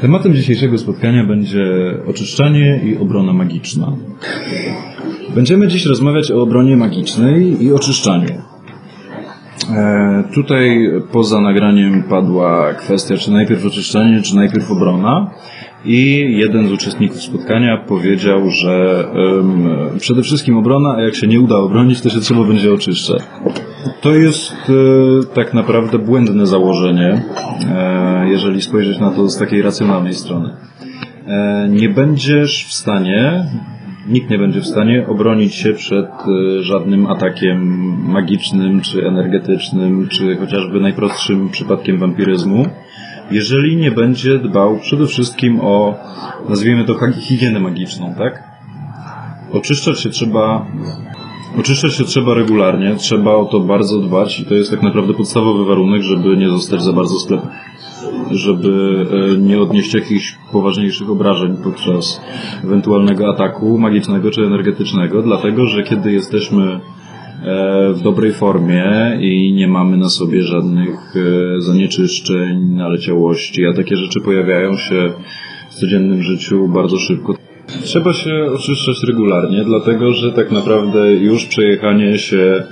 Tematem dzisiejszego spotkania będzie oczyszczanie i obrona magiczna. Będziemy dziś rozmawiać o obronie magicznej i oczyszczaniu. E, tutaj poza nagraniem padła kwestia, czy najpierw oczyszczanie, czy najpierw obrona. I jeden z uczestników spotkania powiedział, że um, przede wszystkim obrona, a jak się nie uda obronić, to się trzeba będzie oczyszczać. To jest e, tak naprawdę błędne założenie, e, jeżeli spojrzeć na to z takiej racjonalnej strony. E, nie będziesz w stanie, nikt nie będzie w stanie obronić się przed żadnym atakiem magicznym, czy energetycznym, czy chociażby najprostszym przypadkiem wampiryzmu, jeżeli nie będzie dbał przede wszystkim o, nazwijmy to, higienę magiczną, tak? Oczyszczać się trzeba Oczyszczać się trzeba regularnie, trzeba o to bardzo dbać i to jest tak naprawdę podstawowy warunek, żeby nie zostać za bardzo sklepem. Żeby e, nie odnieść jakichś poważniejszych obrażeń podczas ewentualnego ataku magicznego czy energetycznego, dlatego że kiedy jesteśmy w dobrej formie i nie mamy na sobie żadnych e, zanieczyszczeń, naleciałości, a takie rzeczy pojawiają się w codziennym życiu bardzo szybko. Trzeba się oczyszczać regularnie, dlatego że tak naprawdę już przejechanie się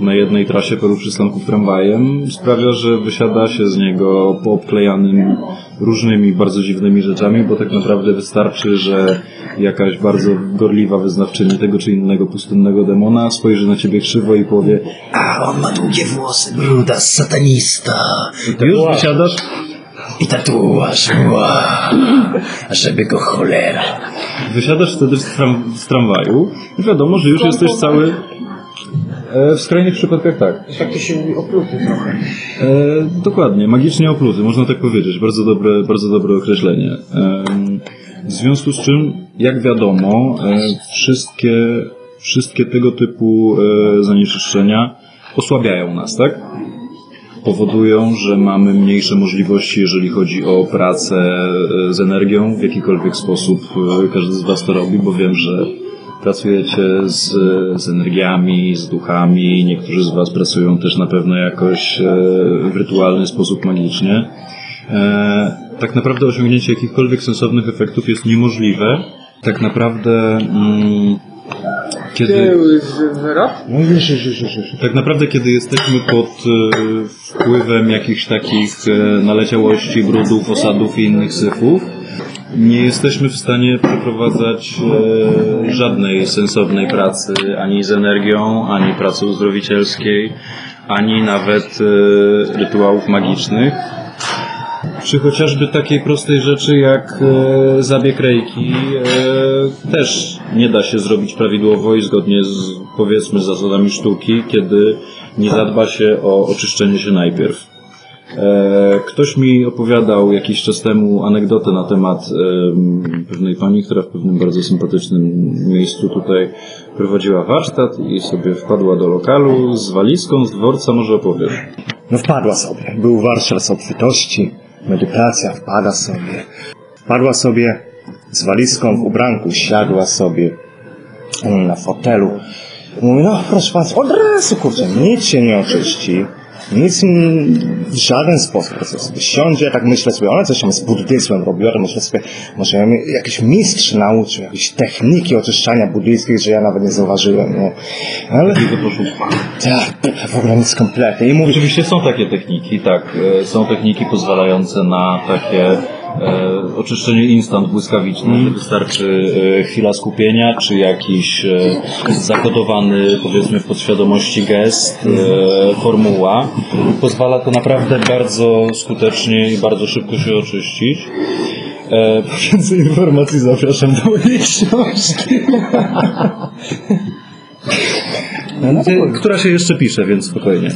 na jednej trasie paru przystanków tramwajem sprawia, że wysiada się z niego poobklejanym różnymi bardzo dziwnymi rzeczami, bo tak naprawdę wystarczy, że jakaś bardzo gorliwa wyznawczyni tego czy innego pustynnego demona spojrzy na ciebie krzywo i powie A, on ma długie włosy, bruda, satanista. już wysiadasz I tatuaż, wow. Żeby go cholera. Wysiadasz wtedy z, tram, z tramwaju i wiadomo, że już jesteś cały... E, w skrajnych przypadkach tak. Tak to się mówi opluty trochę. E, dokładnie, magicznie opluty, można tak powiedzieć. Bardzo dobre, bardzo dobre określenie. E, w związku z czym, jak wiadomo, e, wszystkie, wszystkie tego typu e, zanieczyszczenia osłabiają nas, tak? Powodują, że mamy mniejsze możliwości, jeżeli chodzi o pracę e, z energią w jakikolwiek sposób. Każdy z Was to robi, bo wiem, że pracujecie z, z energiami, z duchami. Niektórzy z Was pracują też na pewno jakoś e, w rytualny sposób magicznie. E, tak naprawdę osiągnięcie jakichkolwiek sensownych efektów jest niemożliwe. Tak naprawdę, mm, kiedy, wyrok? No już, już, już, już. już. tak naprawdę, kiedy jesteśmy pod e, wpływem jakichś takich e, naleciałości, brudów, osadów i innych syfów, nie jesteśmy w stanie przeprowadzać e, żadnej sensownej pracy ani z energią, ani pracy uzdrowicielskiej, ani nawet e, rytuałów magicznych. Przy chociażby takiej prostej rzeczy jak e, zabieg rejki e, też nie da się zrobić prawidłowo i zgodnie z powiedzmy zasadami sztuki, kiedy nie zadba się o oczyszczenie się najpierw. E, Ktoś mi opowiadał jakiś czas temu anegdotę na temat em, pewnej pani, która w pewnym bardzo sympatycznym miejscu tutaj prowadziła warsztat i sobie wpadła do lokalu z walizką z dworca, może opowiesz. No wpadła sobie. Był warsztat z obfitości, medytacja, wpada sobie. Wpadła sobie z walizką w ubranku, siadła sobie na fotelu. Mówi, no proszę Państwa, od razu kurczę, nic się nie oczyści. Nic w żaden sposób. Sobie siądzie, tak myślę sobie, ona coś tam z buddyzmem robiła, myślę sobie, może jakiś mistrz nauczył, jakieś techniki oczyszczania buddyjskich, że ja nawet nie zauważyłem, nie? Ale tak, w ogóle nic kompletnie. I mówi, Oczywiście są takie techniki, tak. e, Są techniki pozwalające na takie e, oczyszczenie instant błyskawiczne, że wystarczy e, chwila skupienia, czy jakiś e, zakodowany, powiedzmy w podświadomości gest, e, formuła. Pozwala to naprawdę bardzo skutecznie i bardzo szybko się oczyścić. E, więcej informacji zapraszam do mojej książki. która się jeszcze pisze, więc spokojnie.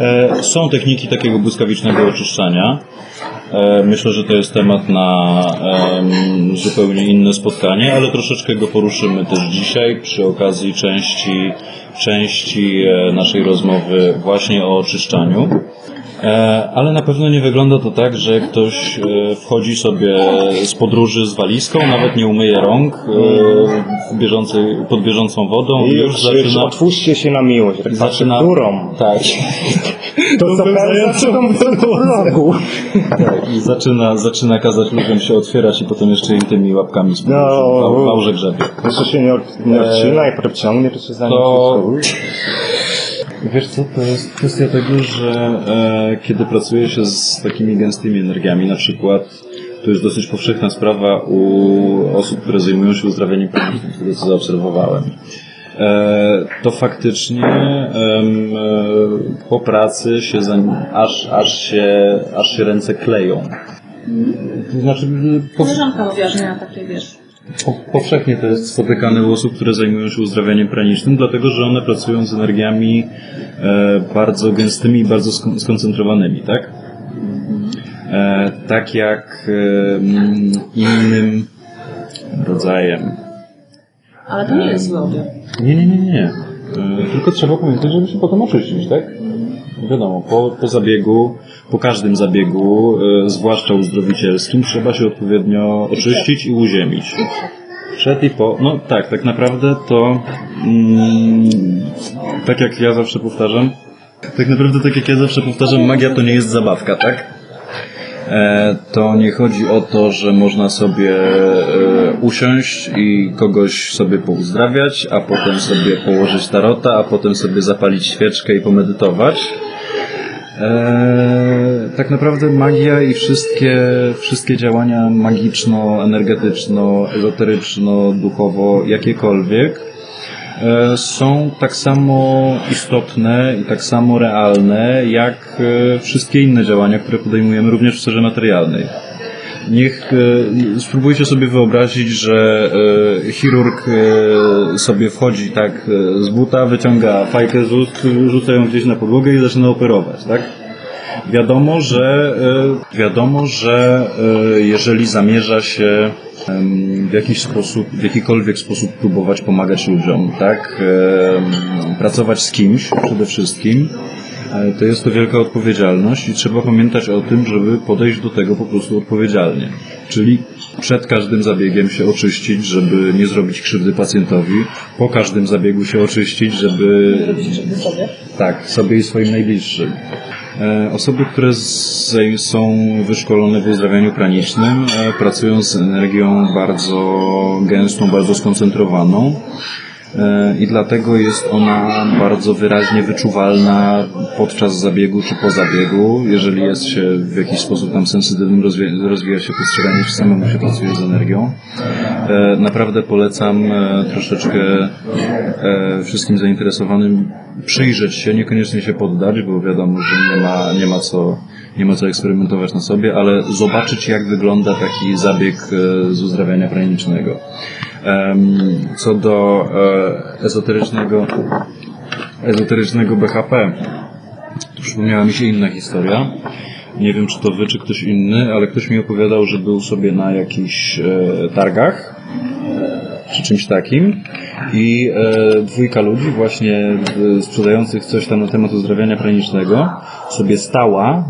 E, Są techniki takiego błyskawicznego oczyszczania. E, Myślę, że to jest temat na zupełnie inne spotkanie, ale troszeczkę go poruszymy też dzisiaj przy okazji części, części e, naszej rozmowy właśnie o oczyszczaniu. E, ale na pewno nie wygląda to tak, że ktoś e, wchodzi sobie z podróży z walizką, nawet nie umyje rąk e, pod bieżącą wodą I i już, zaczyna... otwórzcie się na miłość. Tak Zaczyna- którą? Tak. To tą w rogu. tak. I zaczyna, zaczyna kazać ludziom się otwierać i potem jeszcze im tymi łapkami z No. no. małże grzebie. Jeszcze się nie, nie odcina i ciągnie, to się za nim to- Wiesz co, to jest kwestia tego, że e, kiedy pracuje się z takimi gęstymi energiami, na przykład to jest dosyć powszechna sprawa u osób, które zajmują się uzdrawianiem które co zaobserwowałem. E, to faktycznie em, e, po pracy się za, aż, aż, się, aż się ręce kleją. To znaczy, po, Koleżanka mówiła, że miała takie, wiesz, powszechnie to jest spotykane u osób, które zajmują się uzdrawianiem pranicznym, dlatego że one pracują z energiami e, bardzo gęstymi i bardzo skon- skoncentrowanymi, tak? E, tak jak innym rodzajem. ale to nie jest objaw. Nie, nie, nie, nie. E, tylko trzeba pamiętać, żeby się potem oczyścić, tak? Wiadomo, po, po zabiegu, po każdym zabiegu, e, zwłaszcza uzdrowicielskim, trzeba się odpowiednio oczyścić i uziemić. Przed i po, no tak, tak naprawdę to, mm, tak jak ja zawsze powtarzam, tak naprawdę tak jak ja zawsze powtarzam, magia to nie jest zabawka, tak? E, to nie chodzi o to, że można sobie e, usiąść i kogoś sobie pouzdrawiać, a potem sobie położyć tarota, a potem sobie zapalić świeczkę i pomedytować. E, tak naprawdę magia i wszystkie, wszystkie działania magiczno, ezoteryczno, duchowo, jakiekolwiek, e, są tak samo istotne i tak samo realne, jak e, wszystkie inne działania, które podejmujemy również w sferze materialnej. Niech e, spróbujcie sobie wyobrazić, że e, chirurg e, sobie wchodzi tak e, z buta, wyciąga fajkę z ust, rzuca ją gdzieś na podłogę i zaczyna operować, tak? Wiadomo, że e, wiadomo, że e, jeżeli zamierza się w jakiś sposób, w jakikolwiek sposób próbować pomagać ludziom, tak? Pracować z kimś przede wszystkim, e, to jest to wielka odpowiedzialność i trzeba pamiętać o tym, żeby podejść do tego po prostu odpowiedzialnie. Czyli przed każdym zabiegiem się oczyścić, żeby nie zrobić krzywdy pacjentowi, po każdym zabiegu się oczyścić, żeby tak, sobie i swoim najbliższym. E, Osoby, które z, są wyszkolone w uzdrawianiu pranicznym, e, pracują z energią bardzo gęstą, bardzo skoncentrowaną i dlatego jest ona bardzo wyraźnie wyczuwalna podczas zabiegu czy po zabiegu. Jeżeli jest się w jakiś sposób tam sensytywnym, rozwija, rozwija się postrzeganie, czy samemu się pracuje z energią. E, Naprawdę polecam e, troszeczkę e, wszystkim zainteresowanym przyjrzeć się, niekoniecznie się poddać, bo wiadomo, że nie ma, nie ma co nie ma co eksperymentować na sobie, ale zobaczyć jak wygląda taki zabieg e, z uzdrawiania pranicznego. Co do e, ezoterycznego ezoterycznego BHP, przypomniała mi się inna historia. Nie wiem, czy to wy, czy ktoś inny, ale ktoś mi opowiadał, że był sobie na jakichś e, targach, czy czymś takim i e, dwójka ludzi właśnie e, sprzedających coś tam na temat uzdrawiania pranicznego sobie stała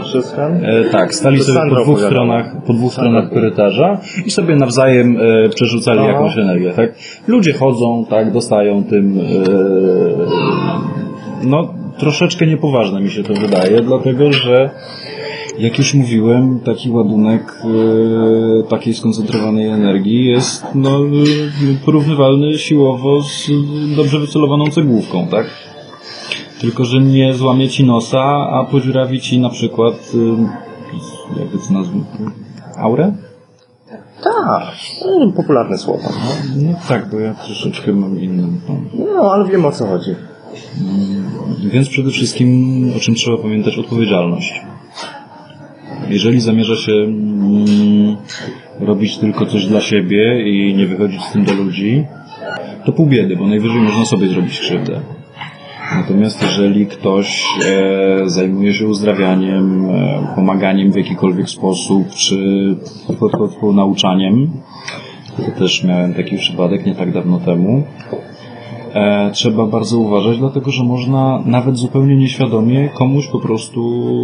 przez ten? E, tak, stali To sobie po dwóch stronach, po dwóch stronach korytarza i sobie nawzajem e, przerzucali Aha. jakąś energię, tak? Ludzie chodzą, tak, dostają tym, e, no, troszeczkę niepoważne mi się to wydaje, dlatego że jak już mówiłem, taki ładunek e, takiej skoncentrowanej energii jest no, e, porównywalny siłowo z dobrze wycelowaną cegłówką, tak? Tylko, że nie złamie ci nosa, a podziurawi ci na przykład, y, jak to nazwę, aurę? Tak, no, popularne słowo. No tak, bo ja troszeczkę mam inną. No. No, ale wiem o co chodzi. Więc przede wszystkim, o czym trzeba pamiętać, odpowiedzialność. Jeżeli zamierza się mm, robić tylko coś dla siebie i nie wychodzić z tym do ludzi, to pół biedy, bo najwyżej można sobie zrobić krzywdę. Natomiast jeżeli ktoś e, zajmuje się uzdrawianiem, e, pomaganiem w jakikolwiek sposób, czy po, po, po nauczaniem, to też miałem taki przypadek nie tak dawno temu, trzeba bardzo uważać, dlatego że można nawet zupełnie nieświadomie komuś po prostu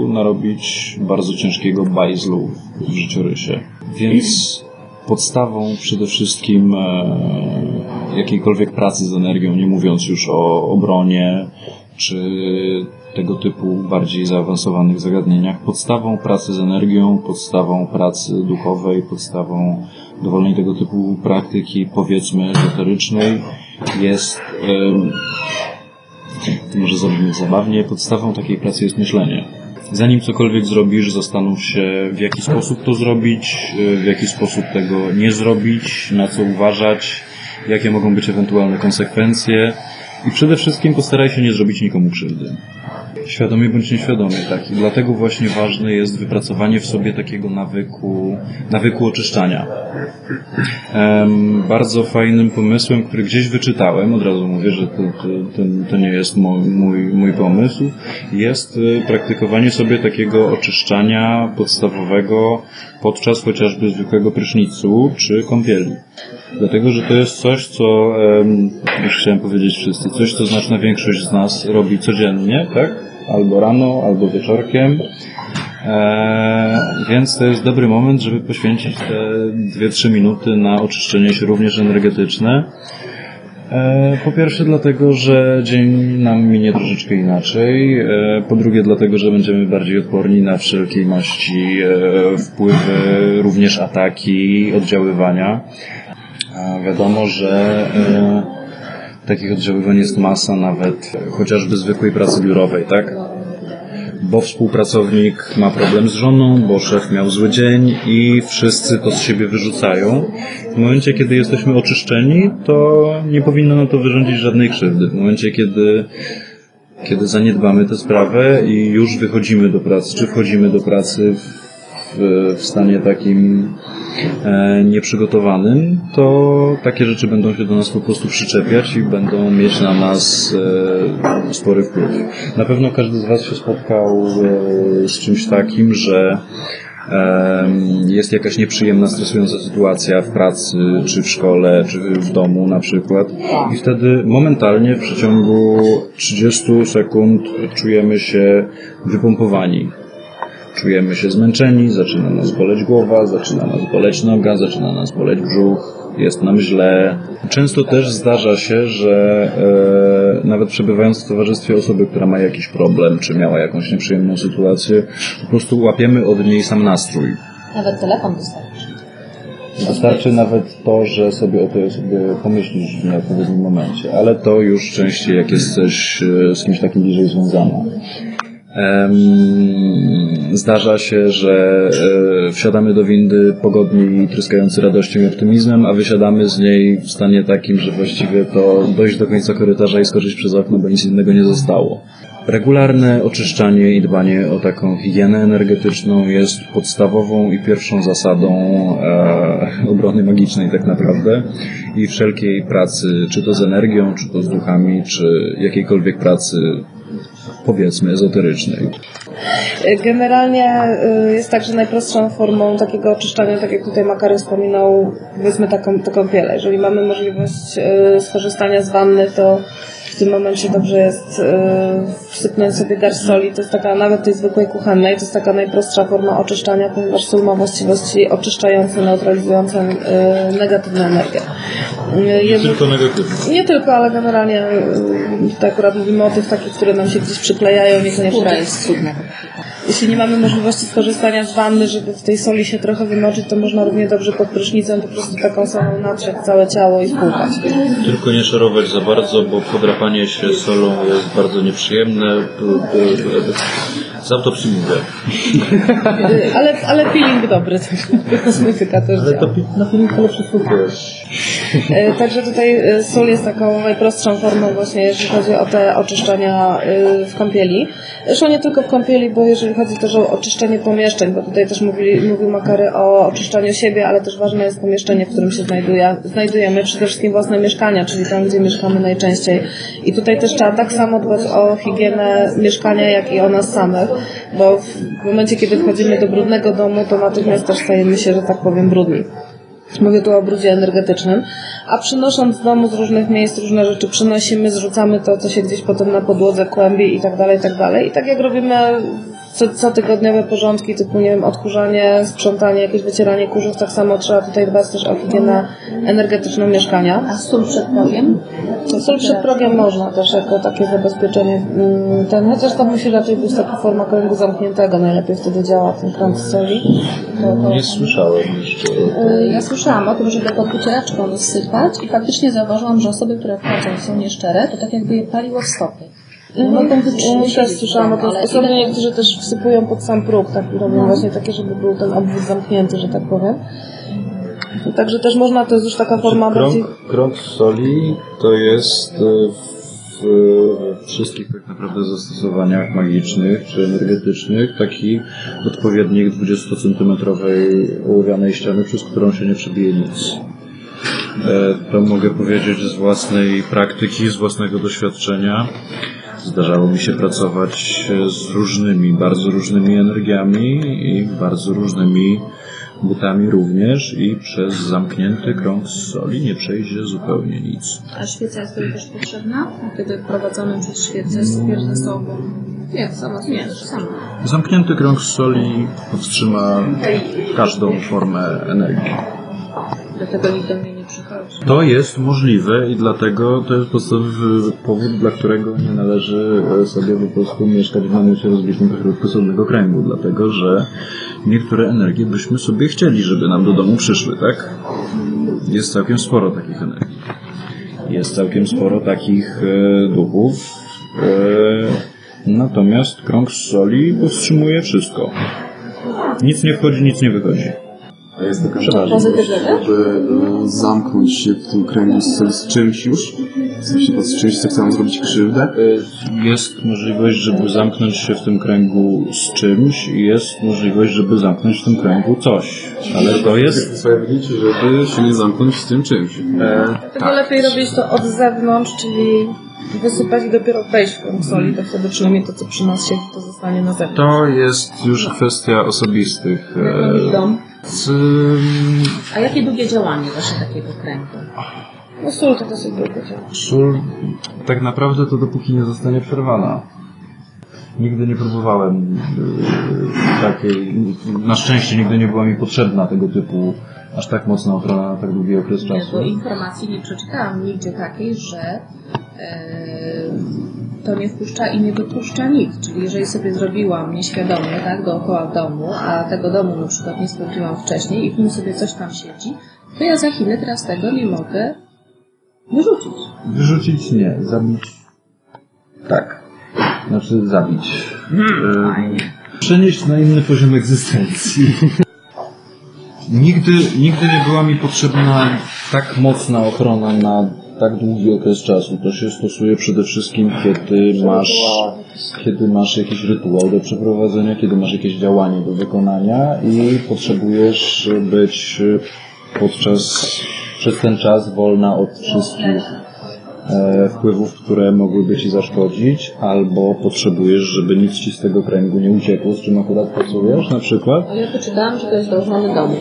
narobić bardzo ciężkiego bajzlu w życiorysie. Więc podstawą przede wszystkim e, jakiejkolwiek pracy z energią, nie mówiąc już o obronie czy tego typu bardziej zaawansowanych zagadnieniach, podstawą pracy z energią, podstawą pracy duchowej, podstawą dowolnej tego typu praktyki, powiedzmy, ezoterycznej, jest, to może zabrzmieć zabawnie, podstawą takiej pracy jest myślenie. Zanim cokolwiek zrobisz, zastanów się, w jaki sposób to zrobić, y, w jaki sposób tego nie zrobić, na co uważać, jakie mogą być ewentualne konsekwencje i przede wszystkim postaraj się nie zrobić nikomu krzywdy. Świadomie bądź nieświadomie, tak. I dlatego właśnie ważne jest wypracowanie w sobie takiego nawyku, nawyku oczyszczania. Em, bardzo fajnym pomysłem, który gdzieś wyczytałem, od razu mówię, że to, to, to, to nie jest mój, mój, mój pomysł, jest y, praktykowanie sobie takiego oczyszczania podstawowego podczas chociażby zwykłego prysznicu czy kąpieli. Dlatego, że to jest coś, co, już chciałem powiedzieć wszyscy, coś, co znaczna większość z nas robi codziennie, tak? Albo rano, albo wieczorkiem. Eee, więc to jest dobry moment, żeby poświęcić te 2-3 minuty na oczyszczenie się również energetyczne. E, Po pierwsze dlatego, że dzień nam minie troszeczkę inaczej. E, Po drugie dlatego, że będziemy bardziej odporni na wszelkiej maści e, wpływy, również ataki, oddziaływania. Wiadomo, że takich oddziaływań jest masa nawet chociażby zwykłej pracy biurowej, tak? Bo współpracownik ma problem z żoną, bo szef miał zły dzień i wszyscy to z siebie wyrzucają. W momencie, kiedy jesteśmy oczyszczeni, to nie powinno nam to wyrządzić żadnej krzywdy. W momencie, kiedy kiedy zaniedbamy tę sprawę i już wychodzimy do pracy, czy wchodzimy do pracy w, stanie takim e, nieprzygotowanym, to takie rzeczy będą się do nas po prostu przyczepiać i będą mieć na nas e, spory wpływ. Na pewno każdy z Was się spotkał e, z czymś takim, że jest jakaś nieprzyjemna, stresująca sytuacja w pracy, czy w szkole, czy w domu na przykład i wtedy momentalnie w przeciągu 30 sekund czujemy się wypompowani. Czujemy się zmęczeni, zaczyna nas boleć głowa, zaczyna nas boleć noga, zaczyna nas boleć brzuch, jest nam źle. Często też zdarza się, że e, nawet przebywając w towarzystwie osoby, która ma jakiś problem, czy miała jakąś nieprzyjemną sytuację, po prostu łapiemy od niej sam nastrój. Nawet telefon wystarczy. Wystarczy nawet to, że sobie o tej osobie pomyślisz w nieodpowiednim momencie, ale to już częściej jak jesteś e, z kimś takim bliżej związana. Zdarza się, że e, wsiadamy do windy pogodni i tryskający radością i optymizmem, a wysiadamy z niej w stanie takim, że właściwie to dojść do końca korytarza i skoczyć przez okno, bo nic innego nie zostało. Regularne oczyszczanie i dbanie o taką higienę energetyczną jest podstawową i pierwszą zasadą e, obrony magicznej tak naprawdę i wszelkiej pracy, czy to z energią, czy to z duchami, czy jakiejkolwiek pracy powiedzmy ezoterycznej. Generalnie y, jest tak, że najprostszą formą takiego oczyszczania, tak jak tutaj Makary wspominał, powiedzmy taką, taką kąpielę. Jeżeli mamy możliwość y, skorzystania z wanny, to w tym momencie dobrze jest y, wsypnąć sobie garść soli. To jest taka, nawet tej zwykłej kuchennej, to jest taka najprostsza forma oczyszczania, ponieważ sól ma właściwości oczyszczające, neutralizujące y, negatywną Y, jeżeli- negatywne. nie tylko, ale generalnie y, tutaj akurat mówimy o tych takich, które nam się gdzieś przyklejają, niekoniecznie. Jest cudna. Jeśli nie mamy możliwości skorzystania z wanny, żeby w tej soli się trochę wymoczyć, to można równie dobrze pod prysznicem po prostu taką solą natrzeć całe ciało i spłukać. Tylko nie szorować za bardzo, bo podrapanie się solą jest bardzo nieprzyjemne. Za to przymówię. Y, Ale, ale peeling dobry, kosmetyka też działa. na filmie lepszy jest. E, Także tutaj e, sól jest taką najprostszą formą właśnie, jeżeli chodzi o te oczyszczania e, w kąpieli. Zresztą nie tylko w kąpieli, bo jeżeli chodzi też o oczyszczenie pomieszczeń, bo tutaj też mówili, mówił Makary o oczyszczaniu siebie, ale też ważne jest pomieszczenie, w którym się znajduje, znajdujemy, przede wszystkim własne mieszkania, czyli tam, gdzie mieszkamy najczęściej. I tutaj też trzeba tak samo dbać o higienę mieszkania, jak i o nas samych, bo w momencie, kiedy wchodzimy do brudnego domu, to natychmiast też stajemy się, że tak powiem, brudni. Mówię tu o brudzie energetycznym. A przynosząc z domu z różnych miejsc różne rzeczy, przynosimy, zrzucamy to, co się gdzieś potem na podłodze kłębi i tak dalej, i tak dalej. I tak jak robimy co, cotygodniowe porządki, typu, nie wiem, odkurzanie, sprzątanie, jakieś wycieranie kurzów, tak samo trzeba tutaj dbać też o higienę energetyczną mieszkania. A sól przed progiem? Sól przed progiem można też jako takie zabezpieczenie. mm, Ten, chociaż to musi raczej być taka forma kręgu zamkniętego, najlepiej wtedy działa ten krąg soli. Nie słyszałem jeszcze. Y, Ja słyszałam o tym, żeby pod wycieraczką rozsypać i faktycznie zauważyłam, że osoby, które wchodzą są nieszczere, to tak jakby je paliło w stopy. No, Mogą Mhm. wytrzymać. Też słyszałam o tym sposobie. ile- Niektórzy też wsypują pod sam próg, tak robią właśnie takie, żeby był ten obwód zamknięty, że tak powiem. Także też można, to jest już taka forma bardziej... Krąg, krąg soli to jest e, w, wszystkich tak naprawdę zastosowaniach magicznych czy energetycznych taki odpowiednik 20-centymetrowej ołowianej ściany, przez którą się nie przebije nic. E, To mogę powiedzieć z własnej praktyki, z własnego doświadczenia. Zdarzało mi się pracować z różnymi, bardzo różnymi energiami i bardzo różnymi butami również i przez zamknięty krąg z soli nie przejdzie zupełnie nic. A świeca jest wtedy też potrzebna? Kiedy prowadzamy przez świecę, ze sobą. Nie, sama nie, sama. Zamknięty krąg z soli powstrzyma każdą formę energii. Dlatego mnie nie. To jest możliwe i dlatego to jest podstawowy powód, dla którego nie należy e, sobie po prostu mieszkać w namiocie rozbitym pośrodku solnego kręgu, dlatego że niektóre energie byśmy sobie chcieli, żeby nam do domu przyszły, tak? Jest całkiem sporo takich energii. Jest całkiem sporo takich e, duchów. E, natomiast krąg soli powstrzymuje wszystko. Nic nie wchodzi, nic nie wychodzi. A jest taka możliwość, żeby e, zamknąć się w tym kręgu z, z czymś już? W sensie z czymś, co chcą zrobić krzywdę? Jest możliwość, żeby zamknąć się w tym kręgu z czymś i jest możliwość, żeby zamknąć w tym kręgu coś. Ale to jest... Żeby się nie zamknąć z tym czymś. E, Tylko lepiej robić to od zewnątrz, czyli wysypać i dopiero wejść w krąg soli, to wtedy przynajmniej to, co przy nas siedzi, to zostanie na zewnątrz. to jest już kwestia osobistych. Jak e, dom? Z, A jakie długie działanie właśnie takiego kręgu? No sól to dosyć długo działa. Sól tak naprawdę to dopóki nie zostanie przerwana. Nigdy nie próbowałem e, takiej, na szczęście nigdy nie była mi potrzebna tego typu aż tak mocna ochrona na tak długi okres Nie, czasu. bo informacji nie przeczytałam nigdzie takiej, że e, to nie wpuszcza i nie dopuszcza nikt. Czyli jeżeli sobie zrobiłam nieświadomie, tak, dookoła domu, a tego domu na przykład nie sprawdziłam wcześniej i w nim sobie coś tam siedzi, to ja za chwilę teraz tego nie mogę wyrzucić. Wyrzucić nie, zabić. Tak. Znaczy zabić. E, przenieść na inny poziom egzystencji. nigdy, nigdy nie była mi potrzebna tak mocna ochrona na tak długi okres czasu. To się stosuje przede wszystkim, kiedy masz, kiedy masz jakiś rytuał do przeprowadzenia, kiedy masz jakieś działanie do wykonania i potrzebujesz być podczas, przez ten czas wolna od wszystkich e, wpływów, które mogłyby ci zaszkodzić, albo potrzebujesz, żeby nic ci z tego kręgu nie uciekło, z czym akurat pracujesz na przykład. Ale ja poczytałam, że to jest do ochrony domu.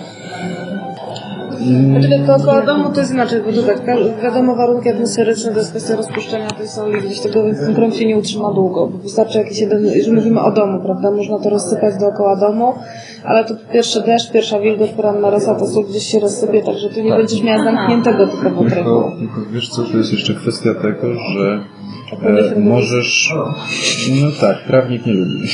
Znaczy dookoła domu to jest inaczej, bo to tak, wiadomo warunki atmosferyczne to jest kwestia rozpuszczenia tej soli, gdzieś tego ten się nie utrzyma długo, bo wystarczy jakiś jeden, już mówimy o domu, prawda, można to rozsypać dookoła domu, ale to pierwszy deszcz, pierwsza wilgoć, poranna marosa, to sól gdzieś się rozsypie, także tu nie będziesz miała zamkniętego kręgu. Tylko, tylko wiesz co, to jest jeszcze kwestia tego, że możesz, no tak, prawnik nie lubi.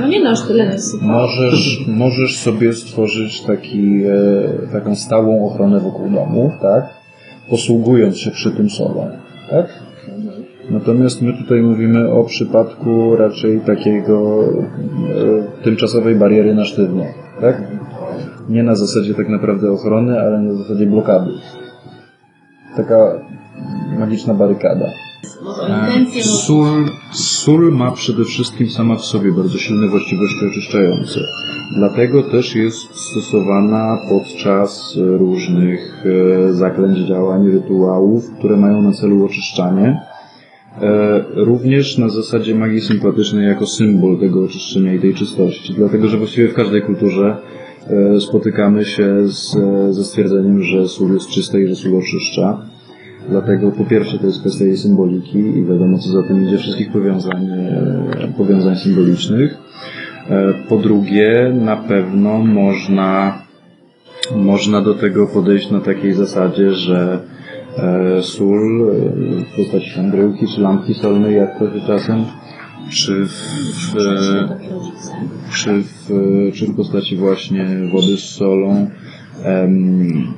No nie no, tyle sypałam. Możesz, możesz sobie stworzyć taki, e, taką stałą ochronę wokół domu, tak? Posługując się przy tym solą, tak? Natomiast my tutaj mówimy o przypadku raczej takiego e, tymczasowej bariery na sztywno, tak? Nie na zasadzie tak naprawdę ochrony, ale na zasadzie blokady. Taka magiczna barykada. E, Sól, sól ma przede wszystkim sama w sobie bardzo silne właściwości oczyszczające. Dlatego też jest stosowana podczas różnych e, zaklęć, działań, rytuałów, które mają na celu oczyszczanie. E, Również na zasadzie magii sympatycznej jako symbol tego oczyszczenia i tej czystości. Dlatego, że właściwie w każdej kulturze e, spotykamy się z, ze stwierdzeniem, że sól jest czysta i że sól oczyszcza. Dlatego po pierwsze to jest kwestia jej symboliki i wiadomo co za tym idzie wszystkich powiązań, e, powiązań symbolicznych. E, Po drugie na pewno można, można do tego podejść na takiej zasadzie, że e, sól w postaci tam bryłki czy lampki solnej, jak to się czasem, czy w, czy w, czy w postaci właśnie wody z solą,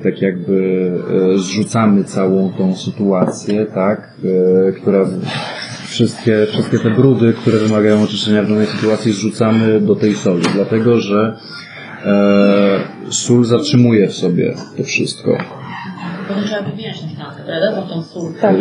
tak jakby e, zrzucamy całą tą sytuację, tak, e, która wszystkie, wszystkie te brudy, które wymagają oczyszczenia w danej sytuacji zrzucamy do tej soli, dlatego że e, sól zatrzymuje w sobie to wszystko. To trzeba wymieniać na szklankę, prawda? Bo tą sól. Tak.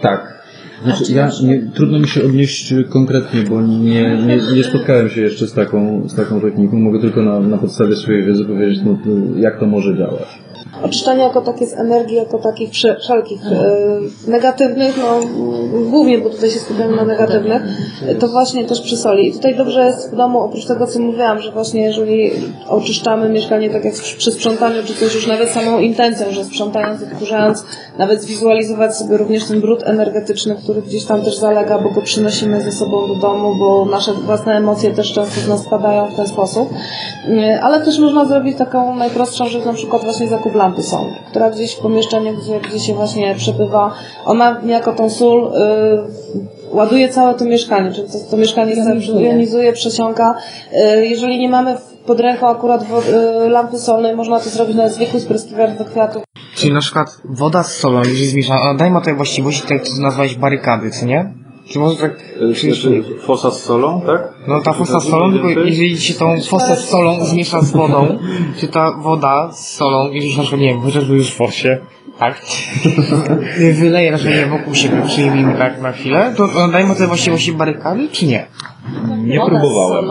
Tak. Znaczy, ja nie, trudno mi się odnieść konkretnie, bo nie, nie, nie spotkałem się jeszcze z taką, z taką techniką. Mogę tylko na, na podstawie swojej wiedzy powiedzieć, no, to jak to może działać. Oczyszczanie jako takie z energii, jako takich wsze- wszelkich e, negatywnych, no głównie, bo tutaj się skupiamy na negatywnych, to właśnie też przy soli. I tutaj dobrze jest w domu, oprócz tego co mówiłam, że właśnie jeżeli oczyszczamy mieszkanie tak jak przy sprzątaniu, czy coś już nawet samą intencją, że sprzątając, odkurzając, nawet zwizualizować sobie również ten brud energetyczny, który gdzieś tam też zalega, bo go przynosimy ze sobą do domu, bo nasze własne emocje też często z nas spadają w ten sposób. Nie, Ale też można zrobić taką najprostszą rzecz, na przykład właśnie zakup lampy solnej, która gdzieś w pomieszczeniu, gdzie, gdzie się właśnie przebywa, ona niejako tą sól y, ładuje całe to mieszkanie, czyli to, to mieszkanie jonizuje, przesiąka. Y, jeżeli nie mamy pod ręką akurat wo, y, lampy solnej, można to zrobić na zwykły spryskiwacz do kwiatów. Czyli na przykład woda z solą, jeżeli zmiesza, ona daje ma właściwości, tak co nazwałeś barykady, co nie? Czy może tak... Czy, Fosa z solą, tak? no ta fosa z solą, tylko jeżeli się tą fosę z solą zmiesza z wodą, czy ta woda z solą, jeżeli na przykład, nie wiem, chociażby już w fosie, tak, wyleje na przykład nie, wokół siebie, przyjmijmy tak na chwilę, to ona daje tej właściwości barykady, czy nie? Nie Woda próbowałem.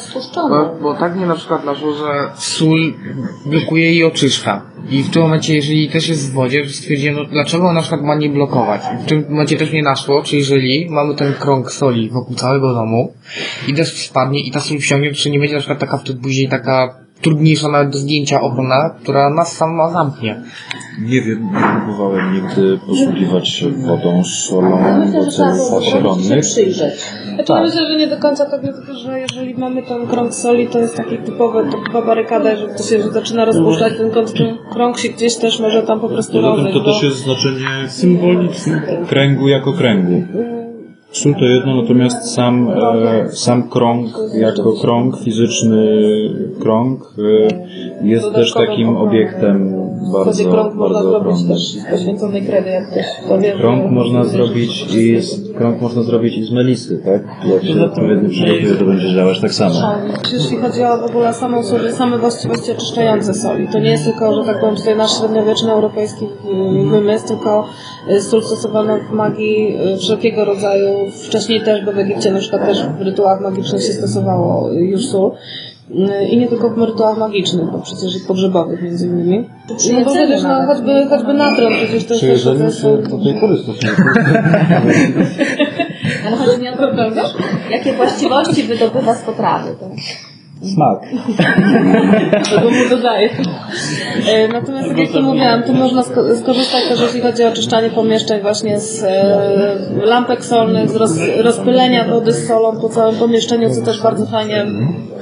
Z solą. Bo, bo tak mnie na przykład naszło, że sól blokuje i oczyszcza. I w tym momencie, jeżeli też jest w wodzie, stwierdziłem, no dlaczego ona na przykład ma nie blokować? W tym momencie też mnie naszło, czy jeżeli mamy ten krąg soli wokół całego domu i deszcz spadnie i ta sól wsiągnie, to czy nie będzie na przykład taka wtedy później taka trudniejsza nawet do zdjęcia obrona, która nas sama zamknie. Nie wiem, nie próbowałem nigdy posługiwać się wodą solą do celów przyjrzeć. Znaczy myślę, że nie do końca tak, dlatego że jeżeli mamy ten krąg soli, to jest taki typowy, typowa barykada, że to się zaczyna rozpuszczać, ten, kąt- ten krąg się gdzieś też może tam po prostu rozejść. to też jest znaczenie symboliczne kręgu jako kręgu. Sól to jedno, natomiast sam, e, sam krąg jako krąg, fizyczny krąg e, jest też takim obiektem bardzo, krąg można bardzo zrobić ochronnym. też poświęconej kredy, jak ktoś to wie. Krąg można zrobić i z, krąg można zrobić i z melisy, tak? Jak się odpowiednio przygotuje, to będzie działać tak samo. Jeśli chodzi o w ogóle samą same właściwości oczyszczające soli, to nie jest tylko, że tak powiem, tutaj nasz średniowieczny europejski y, wymysł, tylko y, sól stosowana w magii y, wszelkiego rodzaju, wcześniej też, bo w Egipcie na przykład też w rytuałach magicznych się stosowało już sól. I nie tylko w rytuałach magicznych, bo przecież i pogrzebowych między innymi. No bo przecież no, nawet. choćby, choćby natron, przecież to jest też to jest- tej pory stosuje. Ale chodzi mi o to, wiesz, jakie właściwości wydobywa z potrawy. Tak? Smak. Tego mu dodaję. E, Natomiast tak jak to mówiłam, tu można sko- skorzystać też jeśli chodzi o oczyszczanie pomieszczeń właśnie z e, lampek solnych, z roz, rozpylenia wody z solą po całym pomieszczeniu, co też bardzo fajnie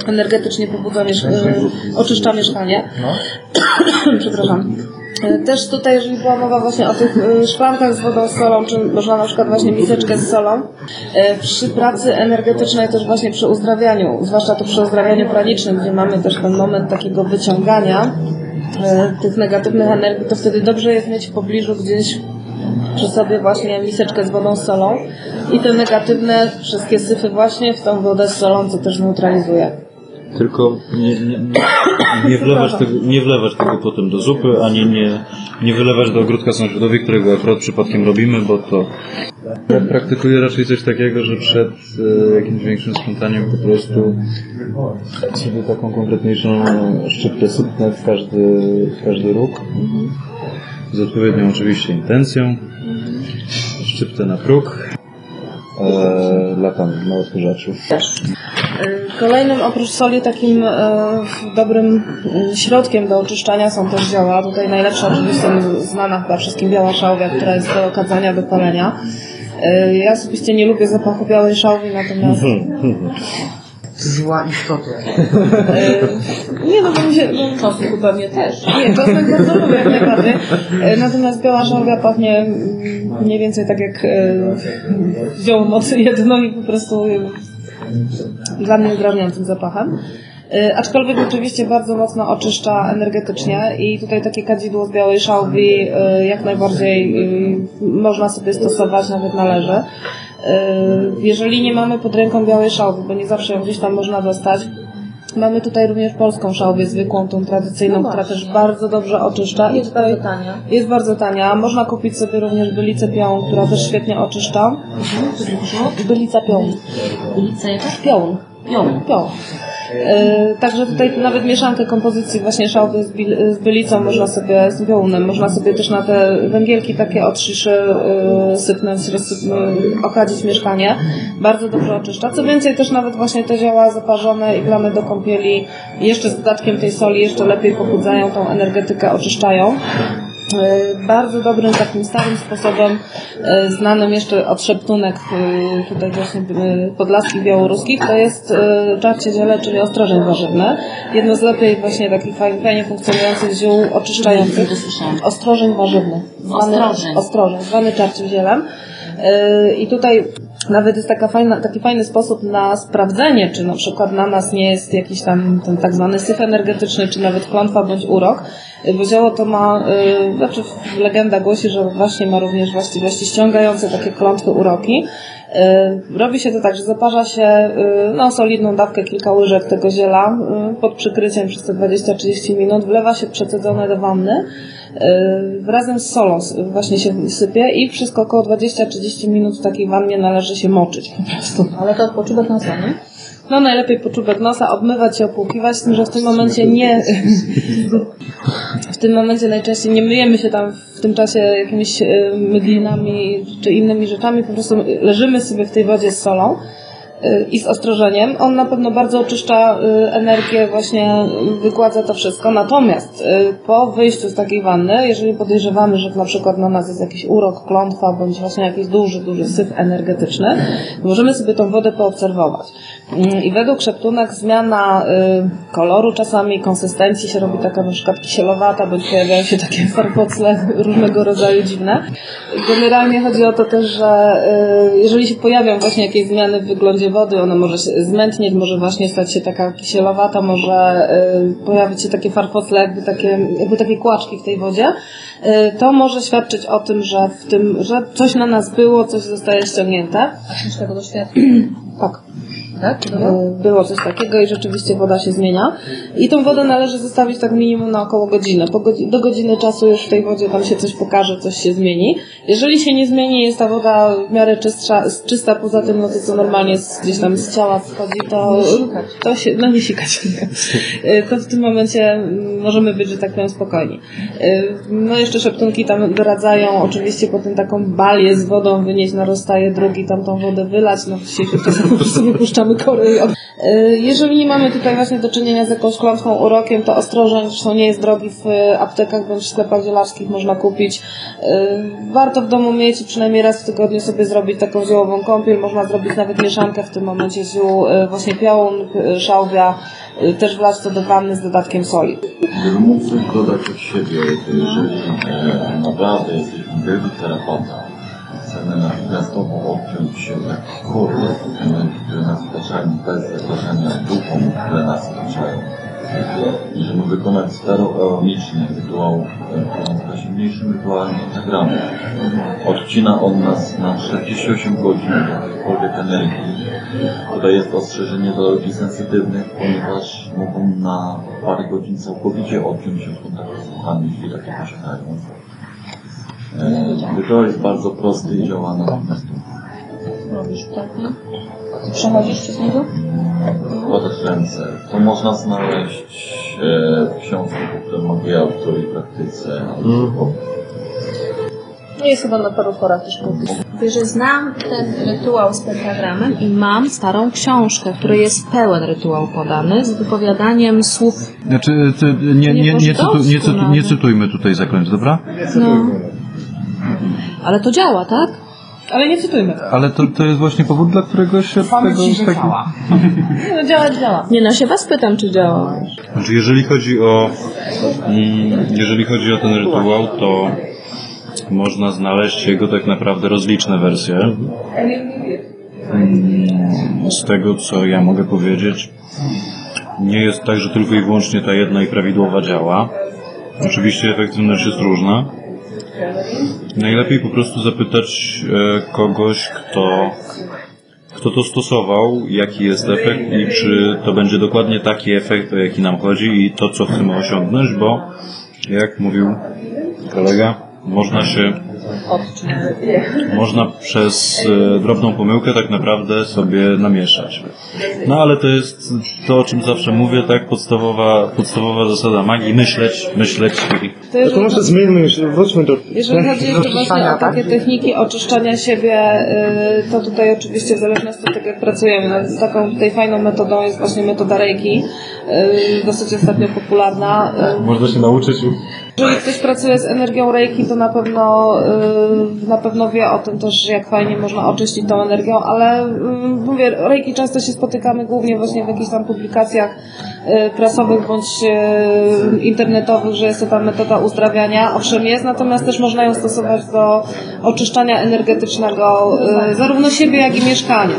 energetycznie pobudza, miesz- e, oczyszcza mieszkanie. Przepraszam. E, Też tutaj, jeżeli była mowa właśnie o tych e, szklankach z wodą z solą, czy można na przykład właśnie miseczkę z solą, e, przy pracy energetycznej też właśnie przy uzdrawianiu, zwłaszcza to przy uzdrawianiu pranicznym, gdzie mamy też ten moment takiego wyciągania tych negatywnych energii, to wtedy dobrze jest mieć w pobliżu gdzieś przy sobie właśnie miseczkę z wodą z solą i te negatywne wszystkie syfy właśnie w tą wodę z solą, co też neutralizuje. Tylko nie, nie, nie, wlewać tego, nie wlewać tego potem do zupy, ani nie, nie wylewać do ogródka sąsiadowi, którego akurat przypadkiem robimy, bo to ja praktykuję raczej coś takiego, że przed e, jakimś większym sprzątaniem po prostu sobie taką konkretniejszą szczyptę sypnę w każdy, w każdy róg. Z odpowiednią oczywiście intencją. Szczyptę na próg. E, latam na odkurzaczu. Y, Kolejnym oprócz soli takim e, dobrym mm, środkiem do oczyszczania są też zioła. Tutaj najlepsza oczywiście znana chyba wszystkim biała szałwia, która jest do okadzania, do palenia. Y, Ja osobiście nie lubię zapachu białej szałwi, natomiast Zła istota. y, nie no, bo mi się... No, Czosnku pewnie też. nie, czosnek bardzo lubię jak najbardziej. Natomiast biała szałwia pachnie mm, mniej więcej tak jak y, zioło mocy jedno i po prostu dla mnie drażniącym zapachem. Y, Aczkolwiek oczywiście bardzo mocno oczyszcza energetycznie i tutaj takie kadzidło z białej szałwi y, jak najbardziej y, można sobie stosować, nawet należy. Jeżeli nie mamy pod ręką białej szałwi, bo nie zawsze ją gdzieś tam można dostać, Mamy tutaj również polską szałwię zwykłą, tą tradycyjną, No która też bardzo dobrze oczyszcza. I Jest tutaj bardzo tania. jest bardzo tania. Można kupić sobie również bylicę pią, która też świetnie oczyszcza. Bylica pią. Ulica jakaś? Pią. Pion. Pią. Yy, także tutaj nawet mieszankę kompozycji właśnie szałwy z, bylicą można sobie, z piołunem, można sobie też na te węgielki takie od szyszy yy, sypnąć, rozsyp, yy, okadzić mieszkanie. Bardzo dobrze oczyszcza. Co więcej też nawet właśnie te zioła zaparzone i wlane do kąpieli jeszcze z dodatkiem tej soli jeszcze lepiej pobudzają tą energetykę, oczyszczają. E, Bardzo dobrym takim starym sposobem, e, znanym jeszcze od szeptunek e, tutaj właśnie podlaskich, białoruskich, to jest czarcie ziele, czyli ostrożeń warzywny. Jedno z lepiej właśnie takich fajnie, funkcjonujących ziół oczyszczających. Ostrożeń warzywny. Ostrożeń. Ostrożeń, zwany czarciem zielem. I tutaj nawet jest taka fajna, taki fajny sposób na sprawdzenie, czy na przykład na nas nie jest jakiś tam ten tak zwany syf energetyczny, czy nawet klątwa bądź urok. Bo zioło to ma, e, znaczy legenda głosi, że właśnie ma również właściwości ściągające takie klątwy, uroki. E, Robi się to tak, że zaparza się e, no, solidną dawkę, kilka łyżek tego ziela pod przykryciem przez te 20-30 minut. Wlewa się przecedzone do wanny. Razem z solą właśnie się sypie i wszystko około 20-30 minut w takiej wannie należy się moczyć po prostu. Ale to poczubek nosa, nie? No najlepiej po czubek nosa, obmywać się, opłukiwać, tym, że w tym momencie nie... w tym momencie najczęściej nie myjemy się tam w tym czasie jakimiś e, mydlinami czy innymi rzeczami, po prostu leżymy sobie w tej wodzie z solą i z ostrożeniem. On na pewno bardzo oczyszcza e, energię, właśnie wygładza to wszystko. Natomiast e, po wyjściu z takiej wanny, jeżeli podejrzewamy, że na przykład na nas jest jakiś urok, klątwa, bądź właśnie jakiś duży, duży syf energetyczny, możemy sobie tą wodę poobserwować. Mm, I według szeptunek zmiana y, koloru czasami, konsystencji się robi taka na przykład kisielowata, bądź pojawiają się takie farfocle różnego rodzaju dziwne. Generalnie chodzi o to też, że y, jeżeli się pojawią właśnie jakieś zmiany w wyglądzie wody, ona może się zmętnieć, może właśnie stać się taka kisielowata, może y, pojawić się takie farfocle, jakby takie, jakby takie kłaczki w tej wodzie, y, to może świadczyć o tym, że w tym, że coś na nas było, coś zostaje ściągnięte. A tego doświadczył? Tak. Tak? Czy było? Coś takiego i rzeczywiście woda się zmienia. I tą wodę należy zostawić tak minimum na około godzinę. Godzi- do godziny czasu już w tej wodzie tam się coś pokaże, coś się zmieni. Jeżeli się nie zmieni, jest ta woda w miarę czystsza, czysta, poza tym, no to co normalnie z, gdzieś tam z ciała schodzi, to, to się, no nie sikać. E, to w tym momencie mm, możemy być, że tak powiem, spokojni. E, No jeszcze szeptunki tam doradzają, oczywiście potem taką balię z wodą wynieść na rozstaje drugi, tam tą wodę wylać, no w dzisiejszych czasach po prostu wypuszczamy kory. E, Jeżeli nie mamy tutaj właśnie do czynienia z jakąś klątwą, urokiem, to ostrożeń, zresztą nie jest drogi w e, aptekach bądź w sklepach zielarskich można kupić. E, Warto w domu mieć przynajmniej raz w tygodniu sobie zrobić taką ziołową kąpiel. Można zrobić nawet mieszankę w tym momencie ziół, właśnie piałun, szałwia, też wlać to do wanny z dodatkiem soli. Gdybym mógł coś dodać od siebie, jeżeli naprawdę wielki terapeuta, natychmiastowo odciąć się jakichkolwiek energii, które nas otaczają, bez zagrożenia duchom, które nas otaczają. Możemy wykonać staroeoniczny rytuał, e, mniejszym rytuałem integralnym. Odcina on nas na 48 godzin od jakiejkolwiek energii. Tutaj jest ostrzeżenie dla ludzi sensytywnych, ponieważ mogą na parę godzin całkowicie odciąć się od kontaktu z duchami, jeśli takie posiadają. E, Rytuał jest bardzo prosty i działa natychmiast. Robisz tak? Przechodzisz przez niego? Wkładać ręce. To można znaleźć e, w książce pod Magia Autor i Praktyce. No jest chyba na paru porach też. Mówię, że znam ten rytuał z pentagramem i mam starą książkę, w której jest pełen rytuał podany z wypowiadaniem słów. Znaczy, ty, nie, nie, nie, cytu, nie, cytu, nie cytujmy tutaj zaklęć, dobra? No. Ale to działa, tak? Ale nie cytujmy. Ale to, to jest właśnie powód, dla którego się tego... tak- No, działa, działa. Nie no, się was pytam, czy działa. Znaczy, jeżeli chodzi o mm, jeżeli chodzi o ten rytuał, to można znaleźć jego tak naprawdę rozliczne wersje. Mm, Z tego, co ja mogę powiedzieć, nie jest tak, że tylko i wyłącznie ta jedna i prawidłowa działa. Oczywiście efektywność jest różna. Najlepiej po prostu zapytać e, kogoś, kto kto to stosował, jaki jest efekt i czy to będzie dokładnie taki efekt, o jaki nam chodzi i to, co chcemy osiągnąć, bo jak mówił kolega, można się można przez e, drobną pomyłkę tak naprawdę sobie namieszać. No ale to jest to, o czym zawsze mówię, tak, podstawowa, podstawowa zasada magii, myśleć, myśleć i To To jeżeli, może zmieńmy już, wróćmy do... jeżeli chodzi jeszcze właśnie o takie techniki oczyszczania siebie, y, to tutaj oczywiście w zależności od tego, jak pracujemy. No, taką tutaj fajną metodą jest właśnie metoda Reiki, y, dosyć ostatnio popularna. Y, można się nauczyć Jeżeli ktoś pracuje z energią Reiki, to na pewno, y, na pewno wie o tym też, jak fajnie można oczyścić tą energią, ale y, mówię, Reiki często się spotykamy głównie właśnie w jakichś tam publikacjach y, prasowych bądź y, internetowych, że jest to ta metoda uzdrawiania. Owszem jest, natomiast też można ją stosować do oczyszczania energetycznego y, zarówno siebie, jak i mieszkania.